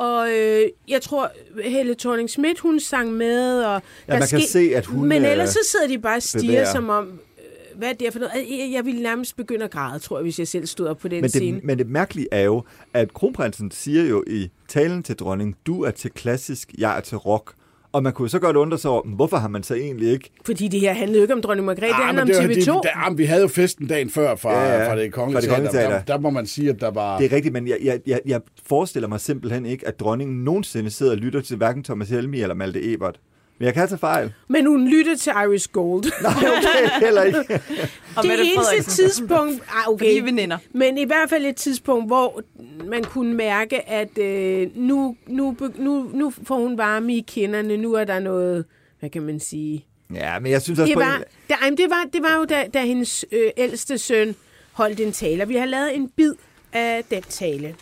Og øh, jeg tror, Helle thorning Schmidt hun sang med. Og Ja, man kan ske- se, at hun, Men øh, ellers så sidder de bare og stiger, som om... øh, Hvad er det for noget? Jeg- Jeg ville nærmest begynde at græde, tror jeg, hvis jeg selv stod op på den Men scene. det, men det mærkelige er jo, at kronprinsen siger jo i talen til dronning, du er til klassisk, jeg er til rock. Og man kunne så godt undre sig over, hvorfor har man så egentlig ikke... Fordi det her handlede jo ikke om dronning Margrethe, det Ah, handler om men TV2. det var- det- der- vi havde jo festen dagen før fra, Ja, ja. fra det kongelige det teater. teater. Der, der må man sige, at der var... Det er rigtigt, men jeg, jeg, jeg, jeg forestiller mig simpelthen ikke, at dronningen nogensinde sidder og lytter til hverken Thomas Helmi eller Malte Ebert. Men jeg kan tage fejl. Men hun lyttede til Irish Gold. Nej, okay, heller ikke. Og det eneste Frederiksen. tidspunkt... Ah, Fordi okay. veninder. Men i hvert fald et tidspunkt, hvor man kunne mærke, at øh, nu, nu, nu, nu får hun varme i kinderne. Nu er der noget, hvad kan man sige... Ja, men jeg synes også Det på var, en... men det var, det var jo, da, da hendes øh, ældste søn holdt en tale. Og vi har lavet en bid af den tale.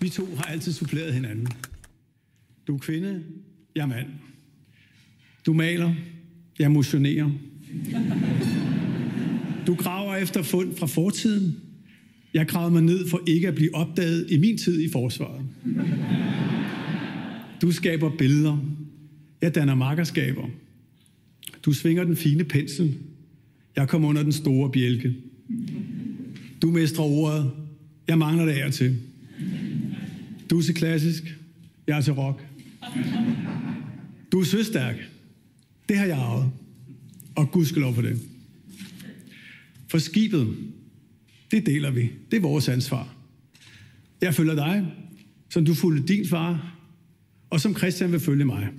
Vi to har altid suppleret hinanden. Du er kvinde, jeg er mand. Du maler, jeg motionerer. Du graver efter fund fra fortiden. Jeg gravede mig ned for ikke at blive opdaget i min tid i forsvaret. Du skaber billeder. Jeg danner makkerskaber. Du svinger den fine pensel. Jeg kommer under den store bjælke. Du mestrer ordet. Jeg mangler det af og til. Du er til klassisk. Jeg er til rock. Du er søstærk. Det har jeg arvet. Og Gud skal lov for det. For skibet, det deler vi. Det er vores ansvar. Jeg følger dig, som du fulgte din far, og som Christian vil følge mig.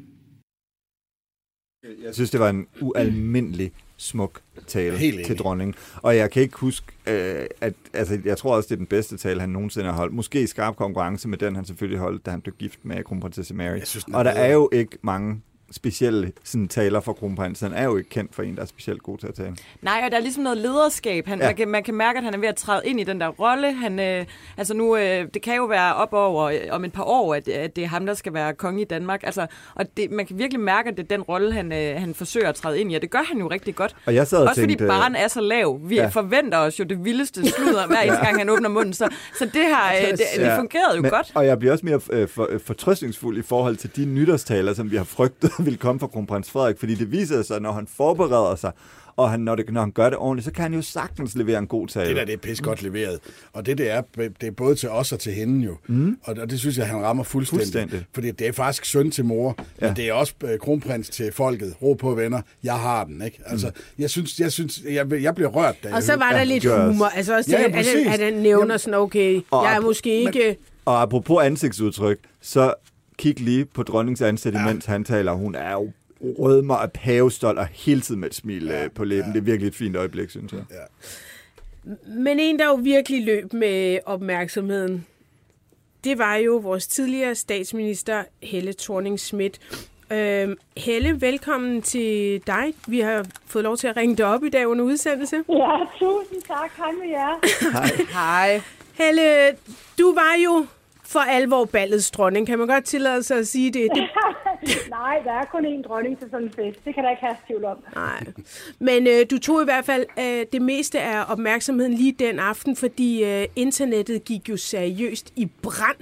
Jeg synes, det var en ualmindelig smuk tale Helt til dronningen. Og jeg kan ikke huske, øh, at altså, jeg tror også, det er den bedste tale, han nogensinde har holdt. Måske i skarp konkurrence med den, han selvfølgelig holdt, da han blev gift med kronprinsesse Mary. Synes, og der bedre. er jo ikke mange specielle sådan, taler fra kronprinsen. Han er jo ikke kendt for en, der er specielt god til at tale. Nej, og der er ligesom noget lederskab. Han, Ja. ja. man, kan, man kan mærke, at han er ved at træde ind i den der rolle. Han, øh, altså nu, øh, det kan jo være op over øh, om et par år, at, at det er ham, der skal være konge i Danmark. Altså, og det, man kan virkelig mærke, at det er den rolle, han, øh, han forsøger at træde ind i. Og det gør han jo rigtig godt. Og jeg sad og Også tænkte, fordi baren er så lav. Vi ja. ja. forventer os jo det vildeste sludder, hver eneste gang han åbner munden. Så, så det her, øh, det, det fungerede jo Men, godt. Og jeg bliver også mere øh, for, øh, fortrøstningsfuld i forhold til de nytårstaler, som vi har frygtet ville komme fra kronprins Frederik, fordi det viser sig, når han forbereder sig, og han, når, det, når han gør det ordentligt, så kan han jo sagtens levere en god tale. Det der, det er pis godt leveret. Og det, det er, det er både til os og til hende jo. Mm. Og, og det synes jeg, han rammer fuldstændig. Fuldstændig. Fordi det er faktisk søn til mor, ja. men det er også øh, kronprins til folket. Ro på, venner. Jeg har den, ikke? Altså, mm. jeg synes, jeg, synes jeg, jeg bliver rørt, da jeg Og så var der Ja. lidt humor. Altså også Ja, det, ja, at, præcis. at han nævner Jamen- sådan, okay, Og jeg er måske ikke... Og apropos ansigtsudtryk, så kig lige på dronningens ansigt, ja. han taler. Hun er jo rødmer og pavestolt og hele tiden med et smil ja, på læben. Ja. Det er virkelig et fint øjeblik, synes jeg. Men en, der jo virkelig løb med opmærksomheden, det var jo vores tidligere statsminister, Helle thorning Schmidt. Øhm, Helle, velkommen til dig. Vi har fået lov til at ringe dig op i dag under udsendelse. Ja, tusind tak. Hej med jer. Hej. Helle, du var jo for alvor ballets dronning. Kan man godt tillade sig at sige det? det Nej, der er kun én dronning til sådan en fest. Det kan der ikke have tvivl om. nej. Men øh, du tog i hvert fald øh, det meste af opmærksomheden lige den aften, fordi øh, internettet gik jo seriøst i brand,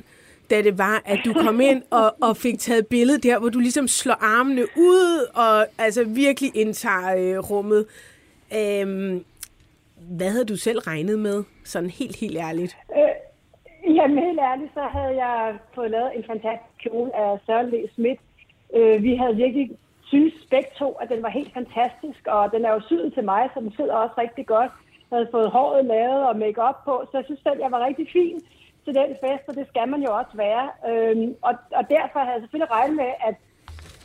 da det var, at du kom ind og, og fik taget billede der, hvor du ligesom slår armene ud og altså virkelig indtager øh, rummet. Øhm, hvad havde du selv regnet med, sådan helt, helt ærligt? Jamen helt ærligt, så havde jeg fået lavet en fantastisk kjole af Søren Le Schmidt. Øh, vi havde virkelig synes begge to, at den var helt fantastisk, og den er jo syet til mig, så den sidder også rigtig godt. Jeg havde fået håret lavet og make på, så jeg synes selv, jeg var rigtig fin til den fest, og det skal man jo også være. Øhm, og, og derfor havde jeg selvfølgelig regnet med, at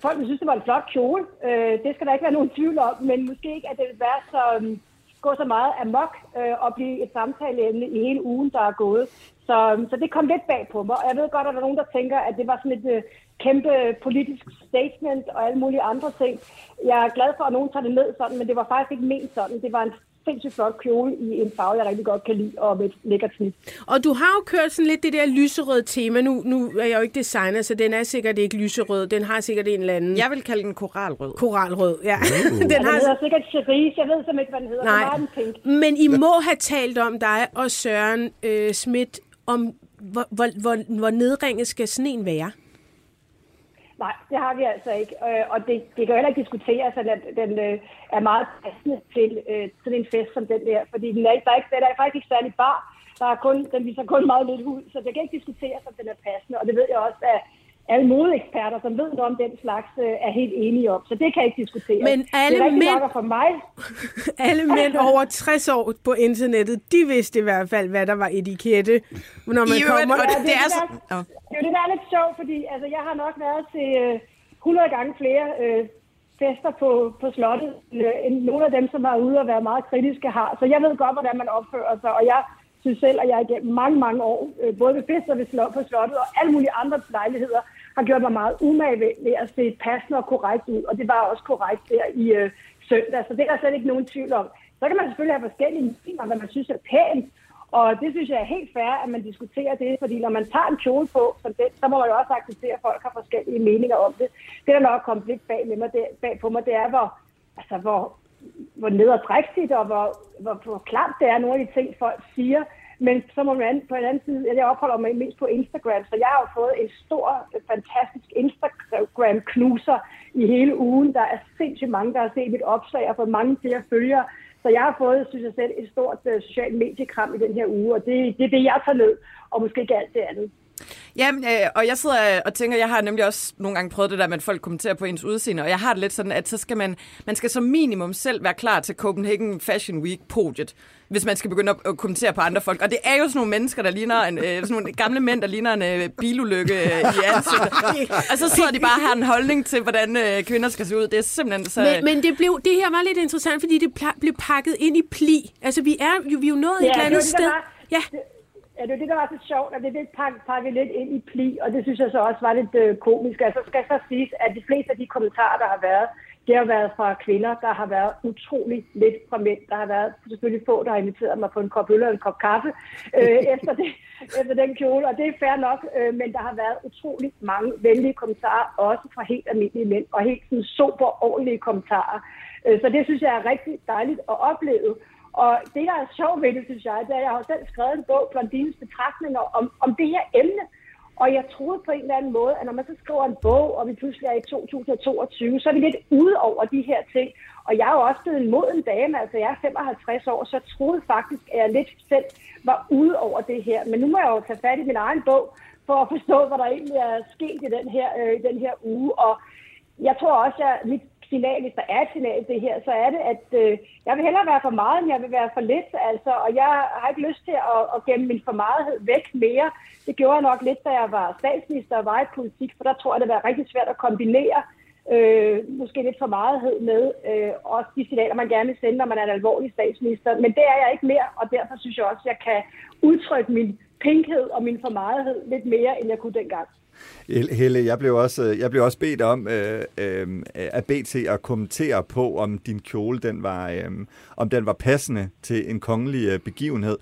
folk synes, det var en flot kjole. Øh, det skal der ikke være nogen tvivl om, men måske ikke, at det vil være så, øhm, gå så meget amok øh, og blive et samtaleemne i hele ugen, der er gået. Så, så det kom lidt bag på mig, og jeg ved godt, at der er nogen, der tænker, at det var sådan et øh, kæmpe politisk statement og alle mulige andre ting. Jeg er glad for, at nogen tager det ned sådan, men det var faktisk ikke ment sådan. Det var en sindssygt flot kjole i en farve, jeg rigtig godt kan lide, og med et lækkert snit. Og du har jo kørt sådan lidt det der lyserøde tema. Nu, nu er jeg jo ikke designer, så den er sikkert ikke lyserød. Den har sikkert en eller anden Jeg vil kalde den koralrød. koralrød. Ja. den Den har, hedder sikkert Cherise, jeg ved simpelthen ikke, hvad den hedder. Nej. Den var den pink. men I må have talt om dig og Søren øh, Schmidt, om hvor, hvor, hvor, hvor nedringet skal sådan en være. Nej, det har vi altså ikke. Øh, og det, det kan jo heller ikke diskuteres, at den, den øh, er meget passende til øh, sådan en fest som den der. Fordi den er, ikke, der er ikke, den er faktisk ikke særlig bar. Der er kun, den viser kun meget lidt ud, så det kan ikke diskuteres, om den er passende. Og det ved jeg også, at alle modeeksperter, som ved noget om den slags, øh, er helt enige om. Så det kan ikke diskuteres. Men alle det er mænd- for mig, Alle mænd over 60 år på internettet, de vidste i hvert fald, hvad der var etikette, når man I kommer... og Ja, det, det det er er så... det, Åh. Det er jo det, der er lidt sjovt, fordi altså, jeg har nok været til øh, 100 gange flere øh, fester på, på slottet, øh, end nogle af dem, som er ude og være meget kritiske har. Så jeg ved godt, hvordan man opfører sig, og jeg synes selv, at jeg igennem mange, mange år, øh, både ved fester ved slot, på slottet og alle mulige andre lejligheder, har gjort mig meget umage ved, ved at se passende og korrekt ud, og det var også korrekt der i øh, søndag, så det er der slet ikke nogen tvivl om. Så kan man selvfølgelig have forskellige meninger, hvad man synes er pænt, og det synes jeg er helt fair, at man diskuterer det, fordi når man tager en kjole på, som den, så må man jo også acceptere, at folk har forskellige meninger om det. Det, der nok er kommet lidt bag, med mig, det, bag på mig, det er, hvor, altså, hvor, hvor nederdrægtigt og hvor, hvor, hvor klamt det er, nogle af de ting, folk siger. Men så må man på en anden side, jeg opholder mig mest på Instagram, så jeg har jo fået en stor, fantastisk Instagram-knuser i hele ugen. Der er sindssygt mange, der har set mit opslag og fået mange flere følgere. Så jeg har fået, synes jeg selv, et stort uh, socialt mediekram i den her uge, og det, det er det, jeg tager ned, og måske ikke alt det andet. Jamen, øh, og jeg sidder og tænker, jeg har nemlig også nogle gange prøvet det der med, at folk kommenterer på ens udseende, og jeg har det lidt sådan, at så skal man, man skal som minimum selv være klar til Copenhagen Fashion Week podiet, hvis man skal begynde at, kommentere på andre folk. Og det er jo sådan nogle mennesker, der ligner en, øh, sådan nogle gamle mænd, der ligner en øh, bilulykke øh, i ansigtet. og så sidder de bare og har en holdning til, hvordan øh, kvinder skal se ud. Det er simpelthen så... Men, men det, blev, det her var lidt interessant, fordi det blev pakket ind i pli. Altså, vi er jo, vi er jo nået et eller det andet sted. var- Ja, det- Ja, det er det, der var så sjovt, at det lidt pakket, pakket lidt ind i pli, og det synes jeg så også var lidt øh, komisk. Altså skal så siges, at de fleste af de kommentarer, der har været, det har været fra kvinder, der har været utrolig lidt fra mænd. Der har været selvfølgelig få, der har inviteret mig på en kop øl og en kop kaffe øh, efter, det, efter den kjole, og det er fair nok, øh, men der har været utrolig mange venlige kommentarer, også fra helt almindelige mænd, og helt sådan super ordentlige kommentarer. Øh, så det synes jeg er rigtig dejligt at opleve. Og det, der er sjovt ved det, synes jeg, det er, at jeg har selv skrevet en bog, Blondines betragtninger, om, om det her emne. Og jeg troede på en eller anden måde, at når man så skriver en bog, og vi pludselig er i 2022, så er vi lidt ude over de her ting. Og jeg er jo også blevet en moden dame, altså jeg er 55 år, så jeg troede faktisk, at jeg lidt selv var ude over det her. Men nu må jeg jo tage fat i min egen bog, for at forstå, hvad der egentlig er sket i den her, øh, den her uge. Og jeg tror også, at mit signal, hvis der er et signal det her, så er det, at øh, jeg vil hellere være for meget, end jeg vil være for lidt. Altså, og jeg har ikke lyst til at, at gemme min for meget væk mere. Det gjorde jeg nok lidt, da jeg var statsminister og var i politik, for der tror jeg, det var rigtig svært at kombinere øh, måske lidt for meget med øh, også de signaler, man gerne vil sende, når man er en alvorlig statsminister. Men det er jeg ikke mere, og derfor synes jeg også, at jeg kan udtrykke min pinkhed og min for meget lidt mere, end jeg kunne dengang. Helle, jeg blev også, øh, jeg blev også bedt om øh, øh, at BT at kommentere på, om din kjole den var, øh, om den var passende til en kongelig øh, begivenhed.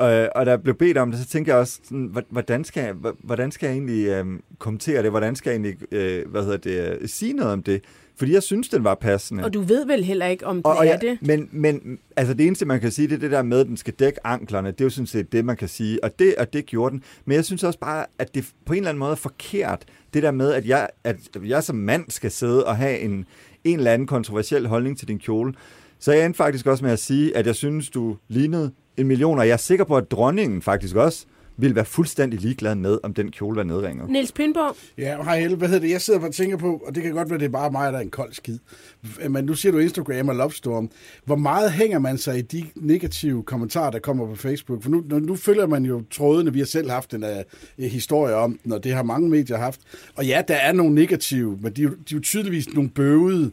Øh, og der blev bedt om det, så tænkte jeg også, sådan, hvordan, skal jeg, hvordan skal jeg egentlig øh, kommentere det? Hvordan skal jeg egentlig øh, hvad hedder det, øh, sige noget om det? Fordi jeg synes, den var passende. Og du ved vel heller ikke, om det og, og er ja, det? Men, men altså det eneste, man kan sige, det er det der med, at den skal dække anklerne. Det er jo sådan set det, man kan sige. Og det, og det gjorde den. Men jeg synes også bare, at det på en eller anden måde er forkert. Det der med, at jeg, at jeg som mand skal sidde og have en, en eller anden kontroversiel holdning til din kjole. Så jeg endte faktisk også med at sige, at jeg synes, du lignede en million, og jeg er sikker på, at dronningen faktisk også ville være fuldstændig ligeglad med, om den kjole var nedringet. Niels Pindborg? Ja, hej Helle, hvad hedder det? Jeg sidder og tænker på, og det kan godt være, det er bare mig, der er en kold skid. Men nu siger du Instagram og Lovestorm. Hvor meget hænger man sig i de negative kommentarer, der kommer på Facebook? For nu, nu følger man jo trådene. Vi har selv haft en uh, historie om den, og det har mange medier haft. Og ja, der er nogle negative, men de, de er jo tydeligvis nogle bøvede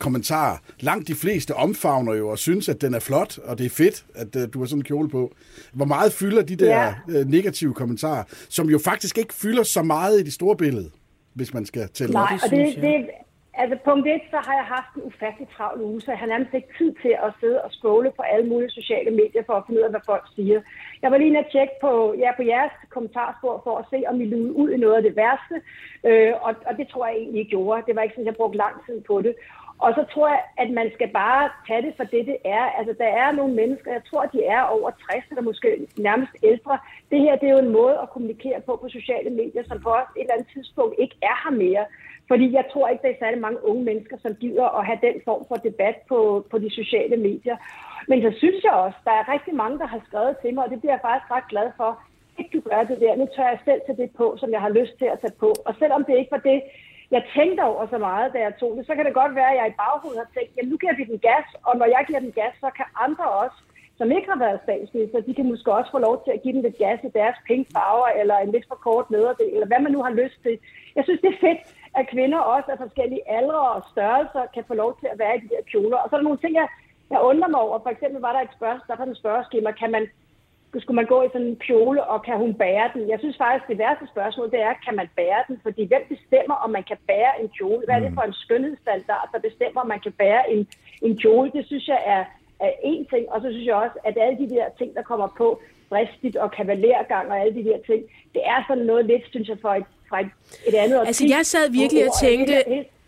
kommentarer. Langt de fleste omfavner jo og synes, at den er flot, og det er fedt, at uh, du har sådan en kjole på. Hvor meget fylder de der Ja. uh, negative kommentarer, som jo faktisk ikke fylder så meget i det store billede, hvis man skal tælle Nej, op? og det, det, altså punkt et, så har jeg haft en ufattelig travl uge, så jeg har nærmest ikke tid til at sidde og scrolle på alle mulige sociale medier for at finde ud af, hvad folk siger. Jeg var lige inde at tjekke på, ja, på jeres kommentarspor for at se, om I lugede ud i noget af det værste, øh, og, og det tror jeg egentlig ikke gjorde. Det var ikke sådan, at jeg brugte lang tid på det. Og så tror jeg, at man skal bare tage det for det, det er. Altså, der er nogle mennesker, jeg tror, de er over 60 eller måske nærmest ældre. Det her, det er jo en måde at kommunikere på på sociale medier, som på et eller andet tidspunkt ikke er her mere. Fordi jeg tror ikke, der er særlig mange unge mennesker, som gider at have den form for debat på, på de sociale medier. Men så synes jeg også, der er rigtig mange, der har skrevet til mig, og det bliver jeg faktisk ret glad for. Ikke du gør det der, nu tør jeg selv tage det på, som jeg har lyst til at tage på. Og selvom det ikke var det, jeg tænkte over så meget, da jeg tog det, så kan det godt være, at jeg i baghovedet har tænkt, jamen nu giver vi den gas, og når jeg giver den gas, så kan andre også, som ikke har været statsminister, de kan måske også få lov til at give den lidt gas i deres pink farver, eller en lidt for kort nederdel, eller hvad man nu har lyst til. Jeg synes, det er fedt, at kvinder også af forskellige aldre og størrelser kan få lov til at være i de der kjoler. Og så er der nogle ting, jeg, jeg undrer mig over. For eksempel var der et spørgsmål, der var en spørgeskema, kan man skulle man gå i sådan en kjole, og kan hun bære den? Jeg synes faktisk, det værste spørgsmål, det er, kan man bære den? Fordi hvem bestemmer, om man kan bære en kjole? Hvad er det for en skønhedsstandard, der bestemmer, om man kan bære en, en kjole? Det synes jeg er, er en ting, og så synes jeg også, at alle de der ting, der kommer på, dristigt og kavalergang og alle de der ting, det er sådan noget lidt, synes jeg, for et, fra et, et andet Altså, jeg sad virkelig og tænkte,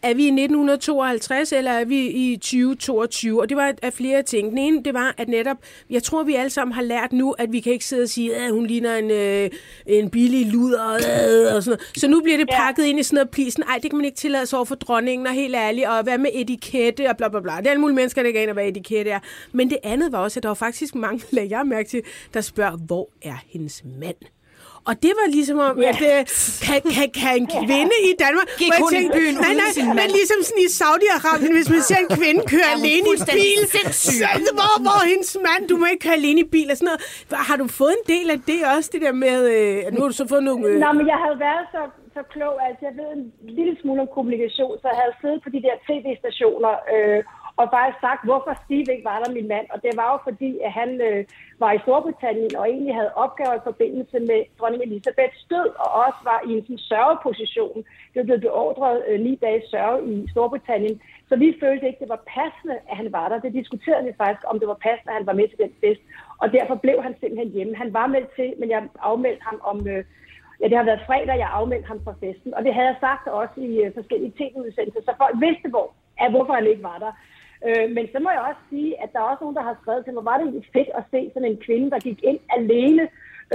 er- vi i 1952, eller er vi i 2022? Og det var af flere ting. Den ene, det var, at netop, jeg tror, vi alle sammen har lært nu, at vi kan ikke sidde og sige, at hun ligner en, øh, en billig luder, øh, og sådan noget. Så nu bliver det pakket ind i sådan noget plisen. Ej, det kan man ikke tillade sig over for dronningen, og helt ærligt, og hvad med etikette, og bla bla bla. Det er alle mulige mennesker, der ikke aner, hvad etikette er. Men det andet var også, at der var faktisk mange, lagde jeg mærke til, der spørger, hvor er hendes mand? Og det var ligesom om, Ja. at øh, kan, kan, kan en kvinde i Danmark... Gik hun i byen nej, nej, sin men ligesom sådan i Saudi-Arabien, hvis man ser en kvinde køre hun alene i bil, så, hvor, hvor hendes mand? Du må ikke køre alene i bil og sådan noget. Har du fået en del af det også, det der med... Øh, nu har du så fået nogle... Øh, Nå, men jeg havde været så, så klog, altså jeg ved en lille smule om kommunikation, så jeg havde siddet på de der tv-stationer øh, og faktisk sagt, hvorfor Steve ikke var der, min mand. Og det var jo fordi, at han øh, var i Storbritannien og egentlig havde opgaver i forbindelse med dronning Elisabeths død, og også var i en sådan sørgeposition. Det blev beordret øh, ni dage sørge i Storbritannien. Så vi følte ikke, det var passende, at han var der. Det diskuterede vi faktisk, om det var passende, at han var med til den fest. Og derfor blev han simpelthen hjemme. Han var med til, men jeg afmeldte ham om... Øh, Ja, det har været fredag, jeg afmeldte ham fra festen, og det havde jeg sagt også i øh, forskellige tv-udsendelser, så folk vidste, hvor, at hvorfor han ikke var der. Øh, men så må jeg også sige, at der er også nogen, der har skrevet til mig, var det egentlig fedt at se sådan en kvinde, der gik ind alene,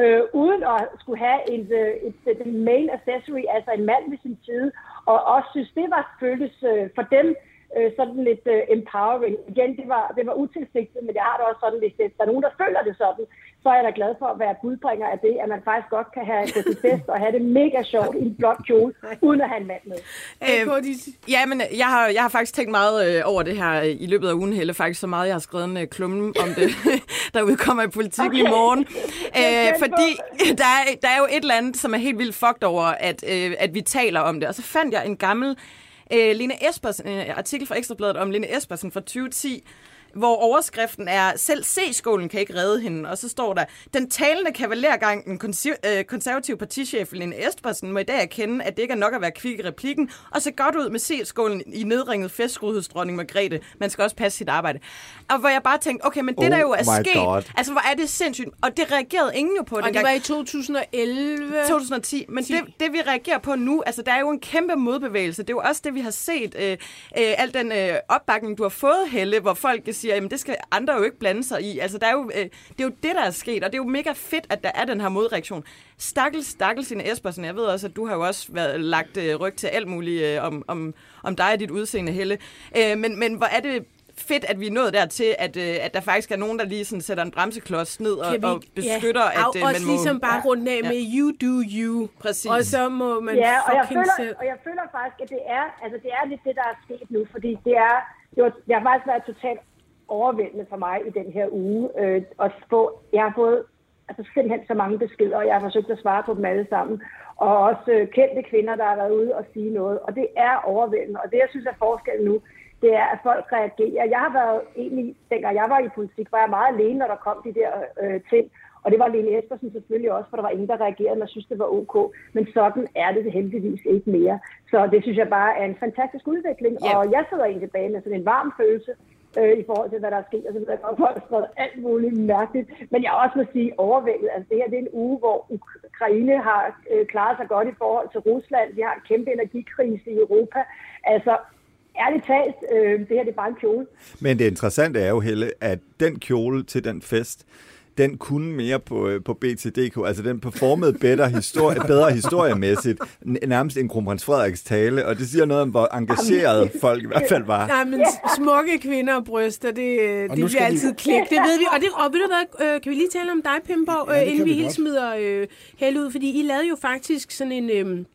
øh, uden at skulle have et, et, et, et main accessory, altså en mand ved sin side, og også synes, det var føltes øh, for dem øh, sådan lidt øh, empowering. Igen, det var, det var utilsigtet, men jeg har det også sådan, hvis der er nogen, der føler det sådan, så er jeg da glad for at være budbringer af det, at man faktisk godt kan have gå til fest og have det mega sjovt i en blot kjole, uden at have en mand med. Øh, ja, men jeg har, jeg har faktisk tænkt meget øh, over det her i løbet af ugen, Helle. Faktisk så meget, jeg har skrevet en øh, klumme om det, der udkommer i politik okay. i morgen. Øh, fordi der er, der er jo et eller andet, som er helt vildt fucked over, at, øh, at vi taler om det. Og så fandt jeg en gammel øh, Lene Espersen, en artikel fra Ekstrabladet om Lene Espersen fra 2010, hvor overskriften er, selv C-skolen kan ikke redde hende, og så står der, den talende kavalergang, den konser- øh, konservative partichef Lene Espersen må i dag erkende, at det ikke er nok at være kvik i replikken, og se godt ud med C-skolen i nedringet festskrudighedsdronning Margrethe. Man skal også passe sit arbejde. Og hvor jeg bare tænkte, okay, men det Oh der jo er sket, God. altså hvor er det sindssygt, og det reagerede ingen jo på Og det dengang. var i 2011. 2010. Men det, det, vi reagerer på nu, altså der er jo en kæmpe modbevægelse. Det er jo også det, vi har set. Øh, øh, al den øh, opbakning, du har fået, Helle, hvor folk siger, jamen det skal andre jo ikke blande sig i. Altså der er jo, øh, det er jo det, der er sket, og det er jo mega fedt, at der er den her modreaktion. Stakkels, stakkels Signe Espersen. Jeg ved også, at du har jo også været lagt øh, ryg til alt muligt øh, om, om, om dig og dit udseende, Helle. Øh, men, men hvor er det fedt, at vi er nået dertil, at, øh, at der faktisk er nogen, der lige sådan sætter en bremseklods ned og, vi- og beskytter, ja, at øh, man må... ligesom bare rundt af med you do you. Præcis. Og så må man ja, og jeg, føler, selv. og jeg føler faktisk, at det er, altså det er lidt det, der er sket nu, fordi det er, det, var, det har faktisk været totalt overvældende for mig i den her uge. Øh, at få, jeg har fået altså simpelthen så mange beskeder, og jeg har forsøgt at svare på dem alle sammen. Og også øh, kendte kvinder, der har været ude og sige noget. Og det er overvældende. Og det, jeg synes er forskellen nu, det er, at folk reagerer. Jeg har været egentlig, dengang jeg var i politik, var jeg meget alene, når der kom de der øh, ting. Og det var Lene Espersen selvfølgelig også, for der var ingen, der reagerede, man synes, det var ok. Men sådan er det heldigvis ikke mere. Så det synes jeg bare er en fantastisk udvikling. Ja. Og jeg sidder egentlig tilbage med sådan en varm følelse øh, i forhold til, hvad der er sket. Og så videre. Og folk har skrevet alt muligt mærkeligt. Men jeg også må sige overvældet. Altså det her det er en uge, hvor Ukraine har øh, klaret sig godt i forhold til Rusland. Vi har en kæmpe energikrise i Europa. Altså ærligt talt, øh, det her det er bare en kjole. Men det interessante er jo, Helle, at den kjole til den fest, den kunne mere på, øh, på BTDK, altså den performede bedre, historie, bedre historiemæssigt, nærmest en kronprins Frederiks tale, og det siger noget om, hvor engagerede folk i hvert fald var. Nej, men smukke kvinder og bryster, det, øh, det nu bliver altid klæk. Det ved vi. Og, det, og ved du hvad, øh, kan vi lige tale om dig, Pimborg, Ja, det inden vi vi helt smider øh, held ud? Fordi I lavede jo faktisk sådan en... Øh,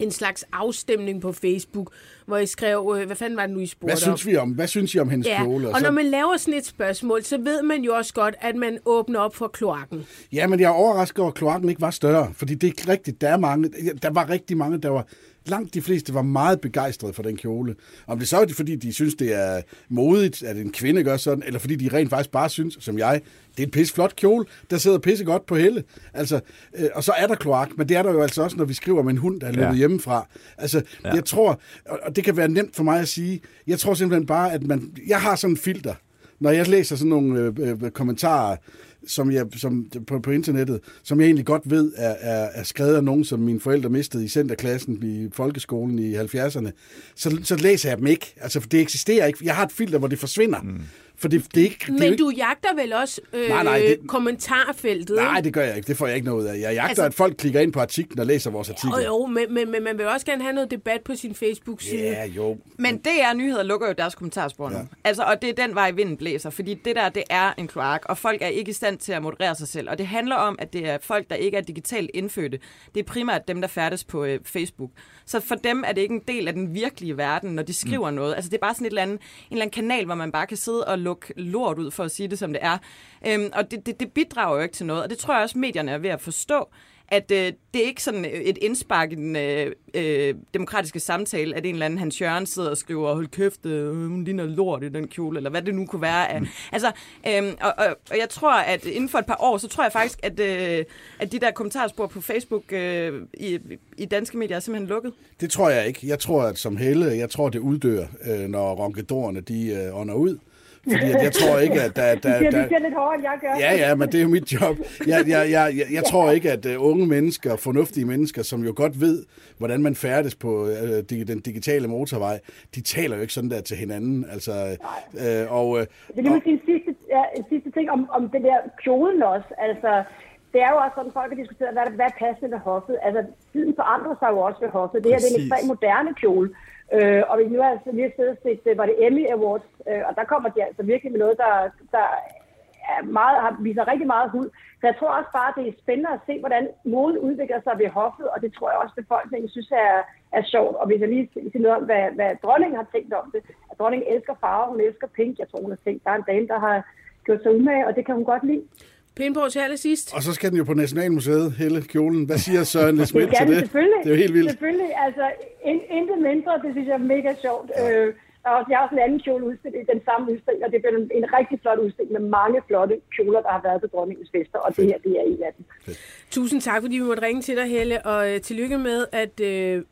en slags afstemning på Facebook, hvor I skrev, øh, hvad fanden var det nu, I spurgte Hvad synes, vi om, hvad synes I om hendes Ja, kjole? og når man laver sådan et spørgsmål, så ved man jo også godt, at man åbner op for kloakken. Ja, men jeg er overrasket over, at kloakken ikke var større. Fordi det er rigtigt, der, er mange, der var rigtig mange, der var... Langt de fleste var meget begejstrede for den kjole. Om det så er, det, fordi de synes, det er modigt, at en kvinde gør sådan, eller fordi de rent faktisk bare synes, som jeg, det er en pisse flot kjole, der sidder pisse godt på helle. Altså, øh, og så er der kloak, men det er der jo altså også, når vi skriver om en hund, der er løbet Ja. hjemmefra. Altså, ja. jeg tror, og og det kan være nemt for mig at sige, jeg tror simpelthen bare, at man, jeg har sådan en filter, når jeg læser sådan nogle øh, øh, kommentarer, som jeg, som, på, på internettet, som jeg egentlig godt ved er, er, er skrevet af nogen, som mine forældre mistede i centerklassen i folkeskolen i 70'erne, så, så læser jeg dem ikke. Altså, for det eksisterer ikke. Jeg har et filter, hvor det forsvinder. Mm. For det, det er ikke... det er jo Men ikke, du jagter vel også øh, Nej, nej, det- kommentarfeltet? Nej, ikke? det gør jeg ikke. Det får jeg ikke noget ud af. Jeg jagter, Altså- at folk klikker ind på artiklen og læser vores artikel. Jo, jo, men, men, men man vil også gerne have noget debat på sin Facebook-side. Ja, jo. Men DR Nyheder lukker jo deres kommentarspor nu. Ja. Ja. Altså, og det er den vej, vinden blæser. Fordi det der, det er en kloak, og folk er ikke i stand til at moderere sig selv. Og det handler om, at det er folk, der ikke er digitalt indfødte. Det er primært dem, der færdes på øh, Facebook. Så for dem er det ikke en del af den virkelige verden, når de skriver mm. noget. Altså, det er bare sådan et eller andet, en eller anden kanal, hvor man bare kan sidde og lukke lort ud, for at sige det, som det er. Øhm, og det, det, det bidrager jo ikke til noget. Og det tror jeg også, medierne er ved at forstå at øh, det er ikke sådan et indspark i den øh, øh, demokratiske samtale, at en eller anden Hans Jørgen sidder og skriver, hold kæft, øh, hun ligner lort i den kjole, eller hvad det nu kunne være. Af. Altså, øh, og, og, og jeg tror, at inden for et par år, så tror jeg faktisk, at, øh, at de der kommentarspor på Facebook øh, i, i danske medier er simpelthen lukket. Det tror jeg ikke. Jeg tror, at som Helle, jeg tror, det uddør, øh, når ronkedorerne de øh, ånder ud. Fordi at jeg tror ikke, at der... Der, der du siger lidt hårdere, end jeg gør. Ja, ja, men det er jo mit job. Jeg, jeg, jeg, jeg, jeg tror ikke, at uh, unge mennesker, fornuftige mennesker, som jo godt ved, hvordan man færdes på uh, den digitale motorvej, de taler jo ikke sådan der til hinanden. Altså, uh, og, uh, Det er lige en sidste, ja, en sidste ting om, om den der kjolen også. Altså, det er jo også sådan, folk har diskuteret, hvad, er- hvad er passende ved hoffet. Altså, tiden forandrer sig jo også ved hoffet. Det her det er en ekstremt moderne kjole. Øh, og vi nu har altså lige siddet og set, det var det Emmy Awards, øh, og der kommer de altså virkelig med noget, der, der er meget, har, viser rigtig meget hud. Så jeg tror også bare, det er spændende at se, hvordan moden udvikler sig ved hoffet, og det tror jeg også, befolkningen synes er, er sjovt. Og hvis jeg lige siger noget om, hvad, hvad dronningen har tænkt om det, at dronningen elsker farver, hun elsker pink. Jeg tror, hun har tænkt, der er en dame, der har gjort sig umage, og det kan hun godt lide. Pindborg til allersidst. og så skal den jo på Nationalmuseet, hele kjolen. Hvad siger Søren skal til det det? selvfølgelig. Det er jo helt vildt. Selvfølgelig. Altså, in, intet mindre, det synes jeg er mega sjovt. Øh, der er også, jeg har også en anden kjole udstillet den samme udstilling, og det bliver en, en rigtig flot udstilling med mange flotte kjoler, der har været til dronningens fester, og det her, det er en af dem. Tusind tak, fordi vi måtte ringe til dig, Helle, og øh, tillykke med, at øh,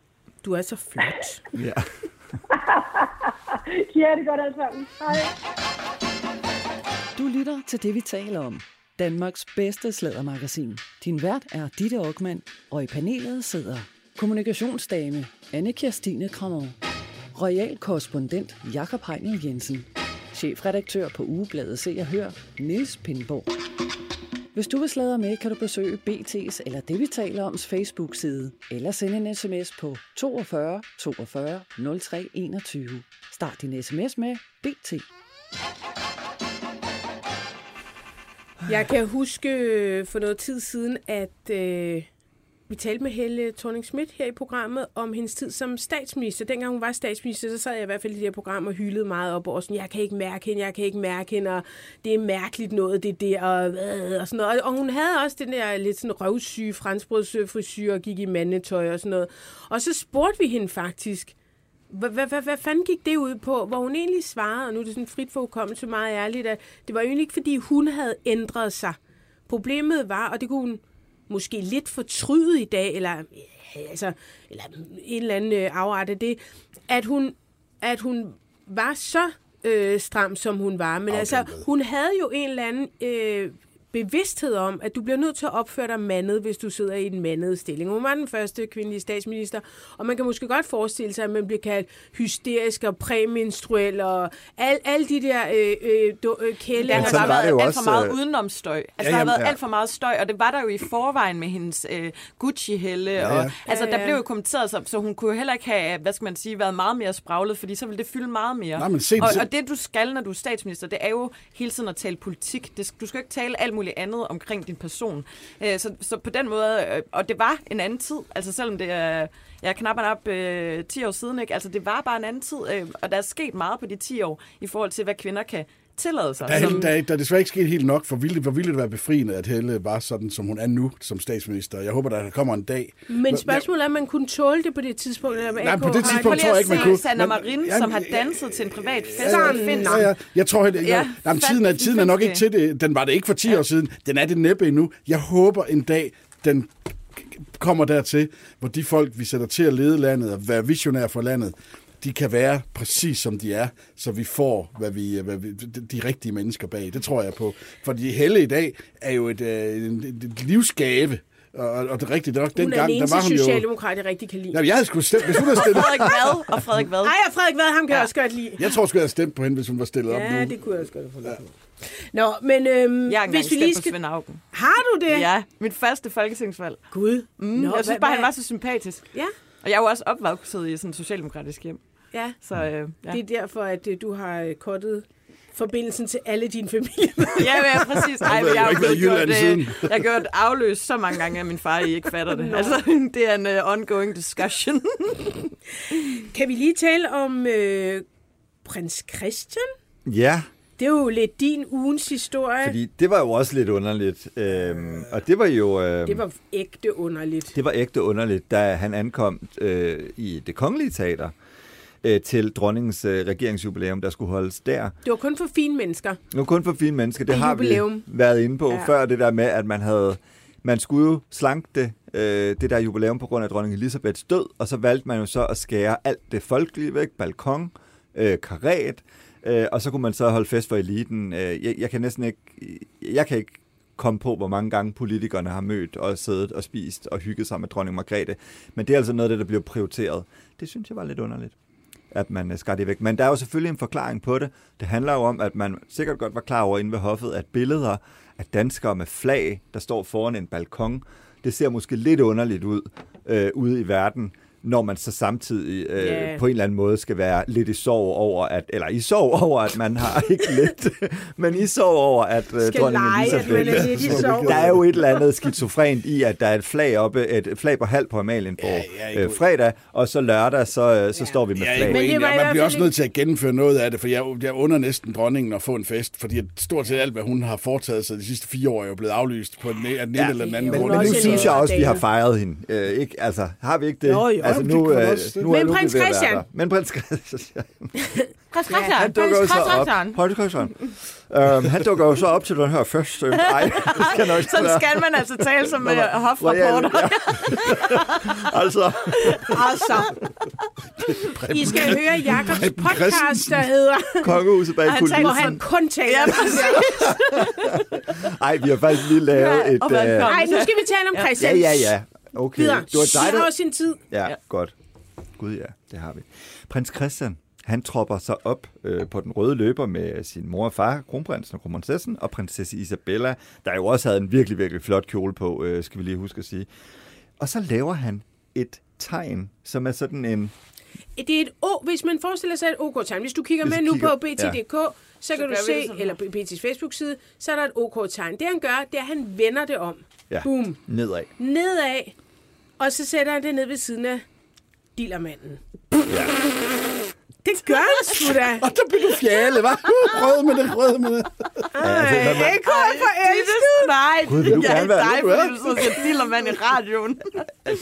du er så flot. Ja. Ja, det godt alle sammen. Hej. Du lytter til det, vi taler om. Danmarks bedste slædermagasin. Din vært er Ditte Aukmann, og i panelet sidder kommunikationsdame anne Kirstine Krammer, royal korrespondent Jakob Heinel Jensen, chefredaktør på ugebladet Se og Hør, Niels Pindborg. Hvis du vil sladre med, kan du besøge BT's eller det, vi taler oms Facebook-side, eller sende en sms på 42 42 03 21. Start din sms med BT. Jeg kan huske øh, for noget tid siden, at øh, vi talte med Helle thorning Schmidt her i programmet om hendes tid som statsminister. Dengang hun var statsminister, så sad jeg i hvert fald i det her program og hyldede meget op over sådan, jeg kan ikke mærke hende, jeg kan ikke mærke hende, og det er mærkeligt noget, det der, og, øh, og sådan noget. Og hun havde også den der lidt sådan røvsyge franskbrødsfrisyr og gik i mandetøj og sådan noget. Og så spurgte vi hende faktisk, hvad, fanden gik det ud på? Hvor hun egentlig svarede, og nu er det sådan frit for hukommelse meget ærligt, at det var egentlig ikke, fordi hun havde ændret sig. Problemet var, og det kunne hun måske lidt fortryde i dag, eller, altså, eller en eller anden øh, afart af det, at hun, at hun var så øh, stram, som hun var. Men altså, Afdæmpet. hun havde jo en eller anden øh, bevidsthed om, at du bliver nødt til at opføre dig mandet, hvis du sidder i en mandet stilling. Hun var den første kvindelige statsminister, og man kan måske godt forestille sig, at man bliver kaldt hysterisk og præmenstruel og al, alle de der øh, øh, øh, Der har bare var det jo været alt for meget øh, udenomstøj. Altså, Ja, ja, der har jamen, været ja. alt for meget støj, og det var der jo i forvejen med hendes øh, Gucci-helle. Ja, ja. Og, altså, Ja, der ja. blev jo kommenteret, så, så hun kunne heller ikke have, hvad skal man sige, været meget mere spraglet, fordi så ville det fylde meget mere. Nej, men se- og, se- og det, du skal, når du er statsminister, det er jo hele tiden at tale politik. Det, du skal ikke tale alt muligt andet omkring din person. Øh, så, så på den måde, øh, og det var en anden tid, altså selvom det er ja, knap op øh, 10 år siden, ikke? altså det var bare en anden tid, øh, og der er sket meget på de 10 år, i forhold til, hvad kvinder kan tillade sig. Der er, Som- der, er, der er desværre ikke sket helt nok, for ville, hvor ville det være befriende, at Helle var sådan, som hun er nu som statsminister. Jeg håber, der kommer en dag. Men spørgsmålet er, om man kunne tåle det på det tidspunkt. Eller Nej, AK? på det tidspunkt tror jeg ikke, man se kunne. Sanna Men- Marin, Ja, som har ja, danset til en privat fest. Ja, ja, ja, ja. Jeg tror, at, ja, Ja, jamen, tiden, er, tiden er nok ikke til det. Den var det ikke for 10 år siden. Den er det næppe endnu. Jeg håber en dag, den kommer dertil, hvor de folk, vi sætter til at lede landet og være visionære for landet, de kan være præcis som de er, så vi får hvad vi, hvad vi, de, de rigtige mennesker bag. Det tror jeg på. Fordi Helle i dag er jo et, øh, et, et livsgave. Og, og det er rigtigt, det nok dengang, den der var hun jo... socialdemokrat, jeg rigtig kan lide. Jamen, jeg havde sgu stemt, hvis hun havde stillet... Frederik Vad og Frederik Vad. Nej, og Frederik Vad, ham kan jeg også godt lide. Jeg tror sgu, jeg havde stemt på hende, hvis hun var stillet op Ja, nu. det kunne jeg også godt have fundet på. Nå, men øhm, Jeg hvis vi lige skal... Svend Auken. Har du det? Ja, mit første folketingsvalg. Gud. Mm, Nå, jeg synes hvad- bare, han hvad- var så sympatisk. Ja, Og jeg er jo også opvokset i sådan en socialdemokratisk hjem. Ja. Så øh, ja. Det er derfor, at øh, du har øh, kottet forbindelsen til alle dine familier. Ja, ja, præcis. Ej, Jeg har ikke været i blevet Jylland gjort, siden. øh, jeg har gjort afløs så mange gange, at min far ikke fatter det. Altså, det er en uh, ongoing discussion. kan vi lige tale om øh, prins Christian? Ja, Det er jo lidt din ugens historie. fordi det var jo også lidt underligt. Øhm, og det var jo... Øhm, Det var ægte underligt. Det var ægte underligt, da han ankom øh, i det kongelige teater øh, til dronningens øh, regeringsjubilæum, der skulle holdes der. Det var kun for fine mennesker. Nu kun for fine mennesker, det har jubilæum. vi været inde på ja. før, det der med, at man havde man skulle jo slanke det, øh, det der jubilæum på grund af dronning Elisabeths død, og så valgte man jo så at skære alt det folkelige væk, balkon, øh, karet, Øh, og så kunne man så holde fest for eliten. Øh, jeg, jeg kan næsten ikke... Jeg kan ikke komme på, hvor mange gange politikerne har mødt og siddet og spist og hygget sig med dronning Margrethe. Men det er altså noget af det, der bliver prioriteret. Det synes jeg var lidt underligt at man øh, skar det væk. Men der er jo selvfølgelig en forklaring på det. Det handler jo om, at man sikkert godt var klar over inde ved hoffet, at billeder af danskere med flag, der står foran en balkon, det ser måske lidt underligt ud øh, ude i verden, når man så samtidig øh, Ja. på en eller anden måde skal være lidt i sorg over, at, eller i sorg over, at man har ikke lidt, men i sorg over, at øh, dronning er Elisabeth- lidt i sorg. Der er jo et eller andet skizofrent i, at der er et flag oppe, et flag på halv på Amalienborg Ja, ja, ja, ja, øh, fredag, og så lørdag, så, øh, så står vi med er flag. Men det var man bliver også nødt til at gennemføre noget af det, for jeg, jeg under næsten dronningen at få en fest, fordi stort set alt, hvad hun har foretaget sig de sidste fire år, er jo blevet aflyst på den, ene- af den ene Ja, eller den anden grund. men nu synes jeg også, at vi har fejret hende. Øh, ikke? Altså, har vi ikke det? Jo, jo. Altså, nu, øh, også- nu, er- Men prins Christian. Men prins Christian. Prins Christian, Han dukker jo prins så op. Christian. Prins Christian. Um, han dukker jo så op til den her fest. Øh, Ej, det skal nok Sådan skal man altså tale som uh, Royal- hofrapporter. Ja. altså, Altså, I skal høre Jakobs podcast, der hedder, kongehuset bag Han taler- hvor kulissen. han kun taler. Ja, altså, Ej, vi har faktisk lige lavet et... hvad øh? Nej, nu skal vi tale om. Christian. Ja, ja, ja. Okay. Videre. Det var dig, der... har sin tid. Ja, Ja. godt. Gud ja, det har vi. Prins Christian, han tropper så op øh, på den røde løber med sin mor og far, kronprinsen og kronprinsessen, og prinsesse Isabella, der jo også havde en virkelig, virkelig flot kjole på, øh, skal vi lige huske at sige. Og så laver han et tegn, som er sådan en... Det er et O, hvis man forestiller sig et OK-tegn. Hvis du kigger Hvis med nu kigger- på BT.dk, så kan gør du se, eller på BT's Facebook-side, så er der et OK-tegn. Det han gør, det er, at han vender det om. Ja, Boom. nedad. Nedad, og så sætter han det ned ved siden af dillermanden. Ja. Det gør han sgu da. Og der blev du fjale, hva'? Uh, Rød med det, rød med det. Altså, Ej, hvad- hvad- ikke høj for Det, nej, Gud, vil du jeg er gerne være dig, er? fordi du og siger dillermand i radioen.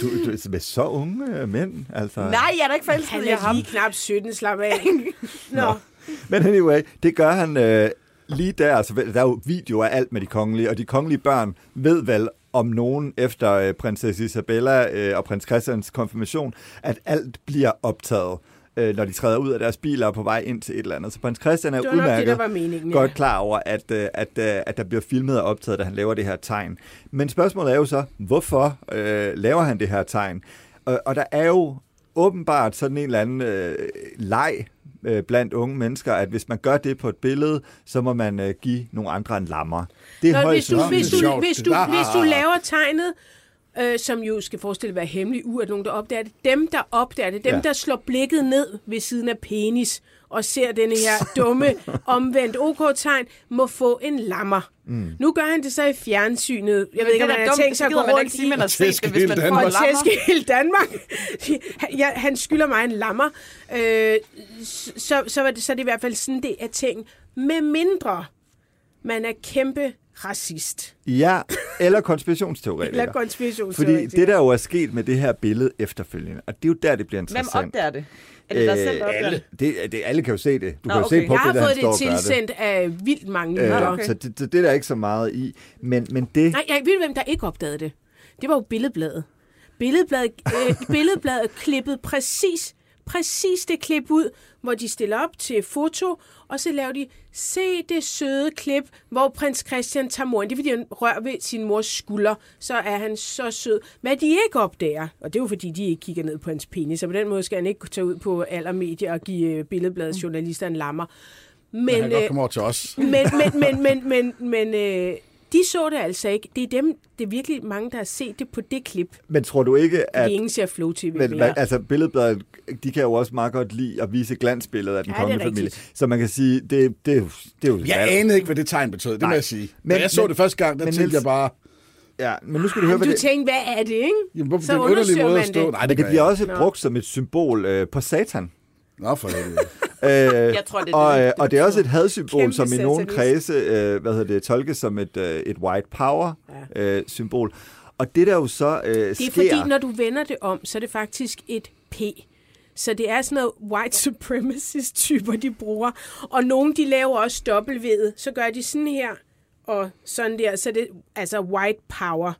Du, du er med så unge øh, mænd, altså. Nej, jeg er da ikke forelsket Han i er ham. lige knap 17, slap af. Nå. Men anyway, det gør han øh, lige der. Altså, der er jo video af alt med de kongelige, og de kongelige børn ved vel om nogen efter øh, prinsesse Isabella øh, og prins Christians konfirmation, at alt bliver optaget øh, når de træder ud af deres biler og på vej ind til et eller andet. Så prins Christian er nok det, udmærket der godt klar over, at, øh, at, øh, at der bliver filmet og optaget, da han laver det her tegn. Men spørgsmålet er jo så, hvorfor øh, laver han det her tegn? Og, og der er jo åbenbart sådan en eller anden øh, leg øh, blandt unge mennesker, at hvis man gør det på et billede, så må man øh, give nogle andre en lammer. Det er Nå, højst hvis, du, hvis, du, hvis, du, Ah. hvis du laver tegnet, øh, som jo skal forestille at være hemmelig, u at nogen, der opdager det, dem, der opdager det, dem, Ja. der slår blikket ned ved siden af penis og ser denne her dumme, omvendt OK-tegn, må få en lammer. Mm. Nu gør han det så i fjernsynet. Jeg ved ikke, om det han er har tænkt sig så at gå rundt i man det, Tæsk hvis man hele får tæske hele Danmark. ja, han skylder mig en lammer. Øh, så, så, var det, så er det i hvert fald sådan, det er ting. Med mindre man er kæmpe racist. Ja, eller konspirationsteoretiker. Eller konspirationsteoretiker. Fordi det, der jo er sket med det her billede efterfølgende, og det er jo der, det bliver Hvem interessant. opdager det? Er det dig selv, der alle. det? Det, det, alle kan jo se det. Du Nå, kan jo okay. se på Jeg har det, der, fået det tilsendt af vildt mange Øh, okay. Så det, det, det er der ikke så meget i. Men, men det... Nej, jeg ved, hvem der ikke opdagede det. Det var jo Billedbladet. Billedbladet, øh, Billedbladet klippede præcis, præcis det klip ud, hvor de stiller op til foto, og så laver de, se det søde klip, hvor prins Christian tager moren. Det er, fordi han rører ved sin mors skulder, så er han så sød. Hvad de ikke opdager, og det er jo fordi, de ikke kigger ned på hans penis, så på den måde skal han ikke tage ud på alle medier og give øh, Billedbladets journalister en lammer. Men, Men, han øh, godt kommer over til os. men, men, men, men, men, men øh, de så det altså ikke. Det er dem, det er virkelig mange, der har set det på det klip. Men tror du ikke, Fordi at... ingen ser Flow TV Men, mere. altså, billedbladet, de kan jo også meget godt lide at vise glansbilledet af den Ja, det kongelige familie. Så man kan sige, det, det, er jo- det er jo... Jeg anede ikke, hvad det tegn betød, det må Nej. jeg sige. Men- da jeg så men- det første gang, der men tænkte jeg bare, Ja, men nu skal du høre, hvad du det... tænkte, hvad er det, ikke? jamen, hvorfor Så det er en underlig måde man at stå. det. Nej, det, Men det bliver også Nå. brugt som et symbol øh, på satan. Nå, for helvede. Øh, Jeg tror, det er og, det, øh, og det er også et hadsymbol, som i nogle kredse øh, hvad hedder det, tolkes som et, øh, et white power øh, symbol. Og det der jo så øh, Det er sker... fordi, når du vender det om, så er det faktisk et P. Så det er sådan noget white supremacist-typer, de bruger. Og nogle, de laver også dobbeltvedet. Så gør de sådan her og sådan der. Så det altså white power.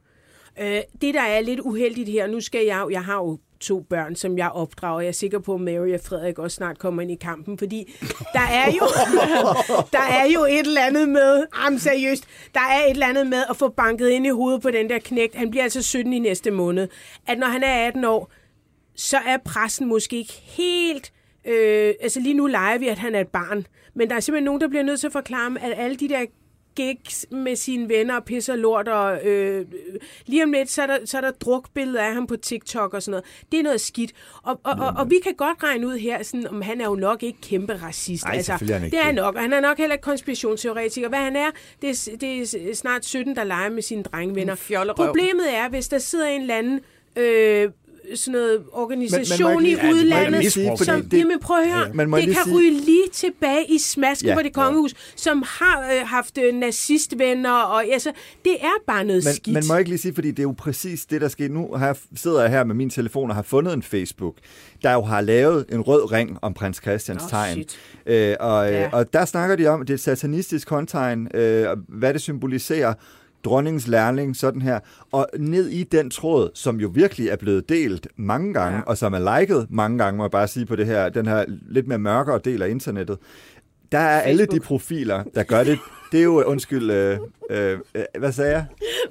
Øh, det, der er lidt uheldigt her, nu skal jeg jeg har jo to børn, som jeg opdrager. Jeg er sikker på, at Mary og Frederik også snart kommer ind i kampen, fordi der er jo, der er jo et eller andet med, jamen seriøst, der er et eller andet med at få banket ind i hovedet på den der knægt. Han bliver altså 17 i næste måned. At når han er 18 år, så er pressen måske ikke helt... Øh, altså lige nu leger vi, at han er et barn. Men der er simpelthen nogen, der bliver nødt til at forklare at alle de der gigs med sine venner og pisser lort, og øh, lige om lidt, så er, der, så er der drukbilleder af ham på TikTok og sådan noget. Det er noget skidt. Og, og, og, og vi kan godt regne ud her, sådan, om han er jo nok ikke kæmpe racist. Nej, er han ikke det er han det. nok, og han er nok heller ikke konspirationsteoretiker. Hvad han er, det er, det er snart 17, der leger med sine drengvenner. Problemet er, hvis der sidder en eller anden... Øh, sådan noget organisation ikke i lige- Ja, jeg udlandet, sige, som, det- jamen prøv at høre, Ja, man det kan sige- ryge lige tilbage i smasken Ja, ja, på det kongehus, som har øh, haft øh, nazistvenner, og altså, det er bare noget Men skidt. man må ikke lige sige, fordi det er jo præcis det, der sker. Nu har jeg, sidder jeg her med min telefon og har fundet en Facebook, der jo har lavet en rød ring om prins Christians Nå, tegn. shit. Øh, og, Ja. ja. og der snakker de om, det er et satanistisk håndtegn, øh, hvad det symboliserer. Dronningens lærling, sådan her. Og ned i den tråd, som jo virkelig er blevet delt mange gange, Ja. og som er liket mange gange, må jeg bare sige på det her, den her lidt mere mørkere del af internettet, der er alle de Facebook. profiler, der gør det. Det er jo, undskyld, øh, øh, øh, hvad sagde jeg?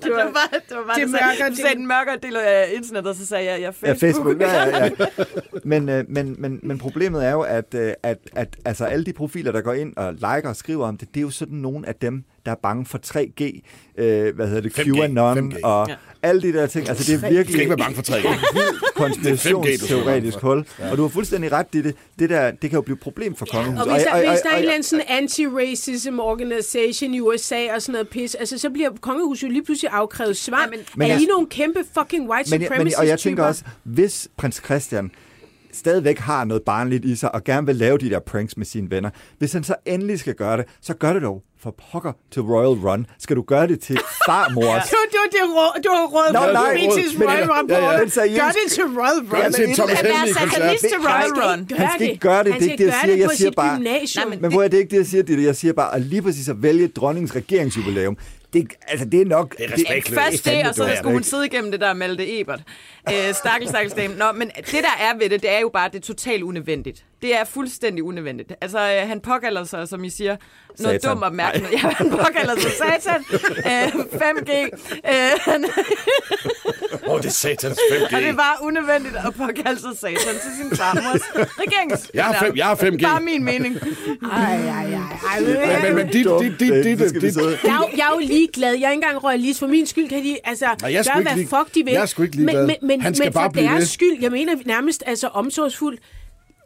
Det var, bare, det var bare det det, mørkere mørkere, du sagde del. den mørkere del af internettet, og så sagde jeg, ja, Ja, Facebook. Facebook. Ja, ja, ja. Men, øh, men, men, men problemet er jo, at, øh, at, at altså, alle de profiler, der går ind og liker og skriver om det, det er jo sådan nogle af dem, der er bange for 3G, øh, hvad hedder det, 5G, QAnon 5G. og Ja. alle de der ting. Altså, det er Du skal virkelig ikke være bange for 3G. vildt Det er 5G, du skal være bange konspirationsteoretisk hul. Og du har fuldstændig ret i det. Det der, det kan jo blive et problem for kongehuset. Og hvis der, hvis der er en og- eller anden sådan anti-racism organization i USA og sådan noget pis, altså så bliver kongehuset jo lige pludselig afkrævet svar. Ja, men- Men er jeg- I nogle kæmpe fucking white men, jeg- men, supremacist og jeg tænker også, hvis prins Christian stadigvæk har noget barnligt i sig, og gerne vil lave de der pranks med sine venner, hvis han så endelig skal gøre det, så gør det dog for pokker til Royal Run. Skal du gøre det til farmors? Du, du, det du har råd på nej, men- Royal Run ja, ja. Gør det til Royal Run. Gør det til Thomas Han er Helmig koncert. til Royal Run. Han skal ikke gøre det, det er ikke det, jeg siger. det Jeg siger bare-. Nej, men Men hvor er det ikke det, jeg siger, det det, jeg siger bare, at lige præcis at vælge dronningens regeringsjubilæum, det, altså, det er nok... Det er Ja, respektløst. først det, og så Det er skulle hun sidde igennem det der Malte Ebert. Øh, stakkels, stakkels dame. Nå, men det der er ved det, det er jo bare, det er totalt unødvendigt. Det er fuldstændig unødvendigt. Altså, øh, han påkalder sig, som I siger, noget Satan. dum opmærksomhed. Ja, han påkalder sig satan. Øh, 5G. Øh, han, Åh, oh, det er satans 5G. og det var unødvendigt at påkalde sig satan til sin farmors regerings. Jeg har, fem, jeg har 5G. Bare min mening. Ej, ej, ej. ej. Men, men, dit, dit, dit, dit, Det skal vi dit, sidde. Jeg, er jo- jeg er jo ligeglad. Jeg er ikke engang royalist. For min skyld kan de altså, Nej, er gøre, hvad lig- fuck de vil. jeg er sgu ikke ligeglad. Men, men, men, Han skal men bare for blive deres ved. skyld, jeg mener nærmest altså omsorgsfuldt,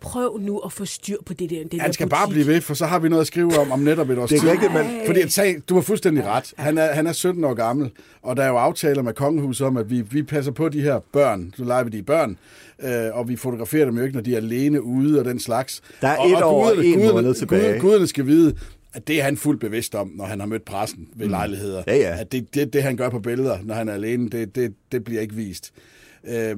prøv nu at få styr på det der. Den Han der skal butik. bare blive ved, for så har vi noget at skrive om om netop et års Det er rigtigt, men- Fordi at sag, du har fuldstændig ret. Han er, han er 17 år gammel, og der er jo aftaler med kongehuset om, at vi, vi passer på de her børn. Så leger vi de børn, øh, og vi fotograferer dem jo ikke, når de er alene ude og den slags. Der er og, et år og en måned tilbage. Guderne, guderne skal vide, at det er han fuldt bevidst om, når han har mødt pressen ved lejligheder. Ja, ja. At det, det, det, han gør på billeder, når han er alene, det, det, det bliver ikke vist. Øh,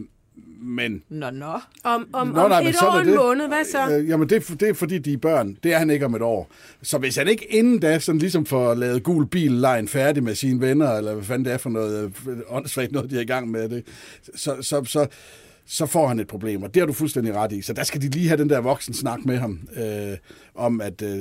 men Nå, nå. Om, om, Nå, om nej, men et år og en måned, hvad så? Øh, jamen, det, er, det er fordi, de er børn. Det er han ikke om et år. Så hvis han ikke inden da sådan ligesom får lavet gul bil lejen færdig med sine venner, eller hvad fanden det er for noget øh, åndssvagt noget, de er i gang med det, så, så, så, så får han et problem, og det har du fuldstændig ret i. Så der skal de lige have den der voksen snak med ham, øh, om at, øh,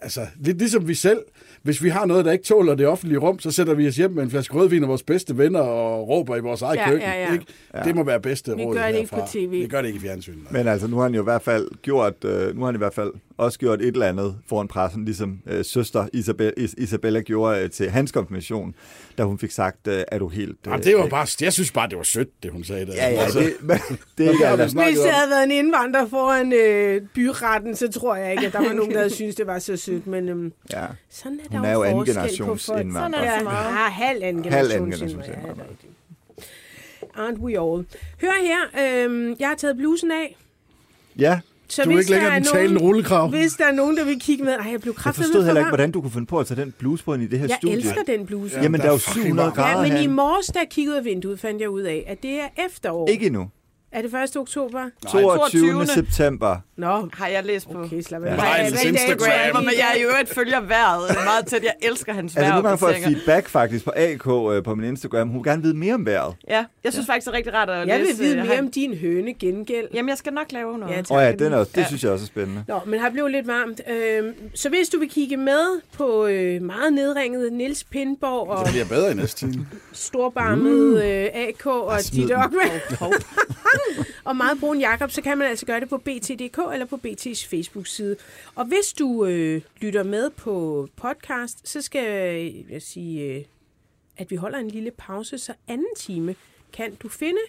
altså, lidt ligesom vi selv, hvis vi har noget, der ikke tåler det offentlige rum, så sætter vi os hjem med en flaske rødvin og vores bedste venner og råber i vores eget Ja, køkken. ja, ja. Ikke? Det må være bedste Vi råd gør det ikke herfra. på TV. Vi gør det ikke i fjernsynet. nej. Men altså, nu har han jo i hvert fald gjort, øh, nu har han i hvert fald også gjort et eller andet foran pressen, ligesom øh, søster Isabel, Is, Isabella gjorde øh, til hans konfirmation, da hun fik sagt, øh, er du helt... Øh, Jamen, det var bare, jeg synes bare, det var sødt, det hun sagde der. Ja, ja, Altså, det, men, det er ikke alle. Hvis det havde været en indvandrer foran øh, byretten, så tror jeg ikke, at der var nogen, der havde syntes, det var så sødt. Men øhm, Ja. sådan er der Hun er jo anden på generations folk. indvandrer. Sådan er Ja, det så meget. ja, halv anden Halv generations anden generations indvandrer. Indvandrer. er. Aren't we all? Hør her, øhm, jeg har taget blusen af. Ja, Så Du er ikke længere er den talende rullekrav. Hvis der er nogen, der vil kigge med... Ej, jeg blev jeg kraftigt forstod heller ikke, hvordan du kunne finde på at tage den bluse på ind i det her Jeg studie. elsker den bluse. Ja. Jamen, Der der er jo fucking 700 varmt. grader Ja, men i morges, da jeg kiggede ud af vinduet, fandt jeg ud af, at det er efterår. Ikke endnu. Er det 1. oktober? 22. 22. september. Nå, Har jeg læst på. okay, slap af. Ja. Er dato? Instagram. Hvor jeg i øvrigt følger vejret meget tæt. Jeg elsker hans Altså, nogle gange får jeg vejropdateringer. feedback faktisk på AK øh, på min Instagram. Hun vil gerne vide mere om vejret. Ja, jeg synes faktisk, det er rigtig rart at Jeg læse. vil vide øh, mere han- om din høne gengæld. Jamen, jeg skal nok lave noget. Ja, Ja, tak. Åh oh, ja, den er, det synes jeg også er spændende. Nå, men har blevet lidt varmt. Øhm, så hvis du vil kigge med på øh, meget nedringet Nils Pindborg og Det bliver bedre i næste time. storbarmet øh, AK og den. Ockmann og meget brun Jakob, så kan man altså gøre det på BT.dk eller på BT's Facebook-side. Og hvis du øh, lytter med på podcast, så skal jeg sige, øh, at vi holder en lille pause, så anden time kan du finde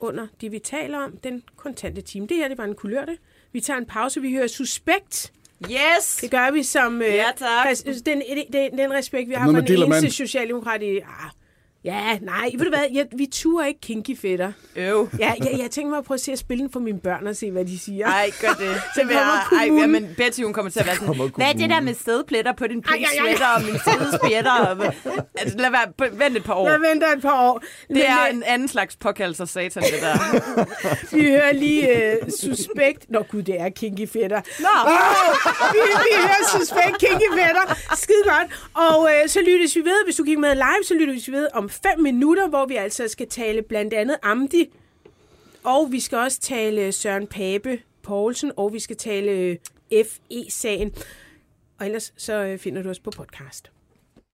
under det, vi taler om, den kontante time. Det her, det var en kulørte. Vi tager en pause, vi hører Suspekt. Yes! Det gør vi som... Øh, Ja, tak. res- den, den, den respekt, vi har for den eneste socialdemokrat i... Ah, ja, nej, ved du hvad? Jeg, vi turer ikke kinky fætter. Øv. Ja, jeg, jeg tænker mig at prøve at se at spille den for mine børn og se, hvad de siger. Ej, gør det. Så vil kommer jeg, ej, ja, men Betty, hun kommer til at være sådan, hvad er det der kommunen." med stedpletter på din pink-sweater og min fede spjætter? Og- Altså, lad være, vent et par år. Jeg venter et par år. Det er Men, en anden slags påkaldelse af satan, det der. øh, Vi hører lige uh, Suspekt. Nå gud, det er kinky fætter. Nå, vi, vi hører Suspekt kinky fætter. Skide godt. Og øh, så lyttes vi ved. Hvis du kigger med live, så lyttes vi ved om fem minutter, hvor vi altså skal tale blandt andet Amdi. Og vi skal også tale Søren Pape Poulsen, og vi skal tale FE-sagen. Og ellers så øh, finder du os på podcast.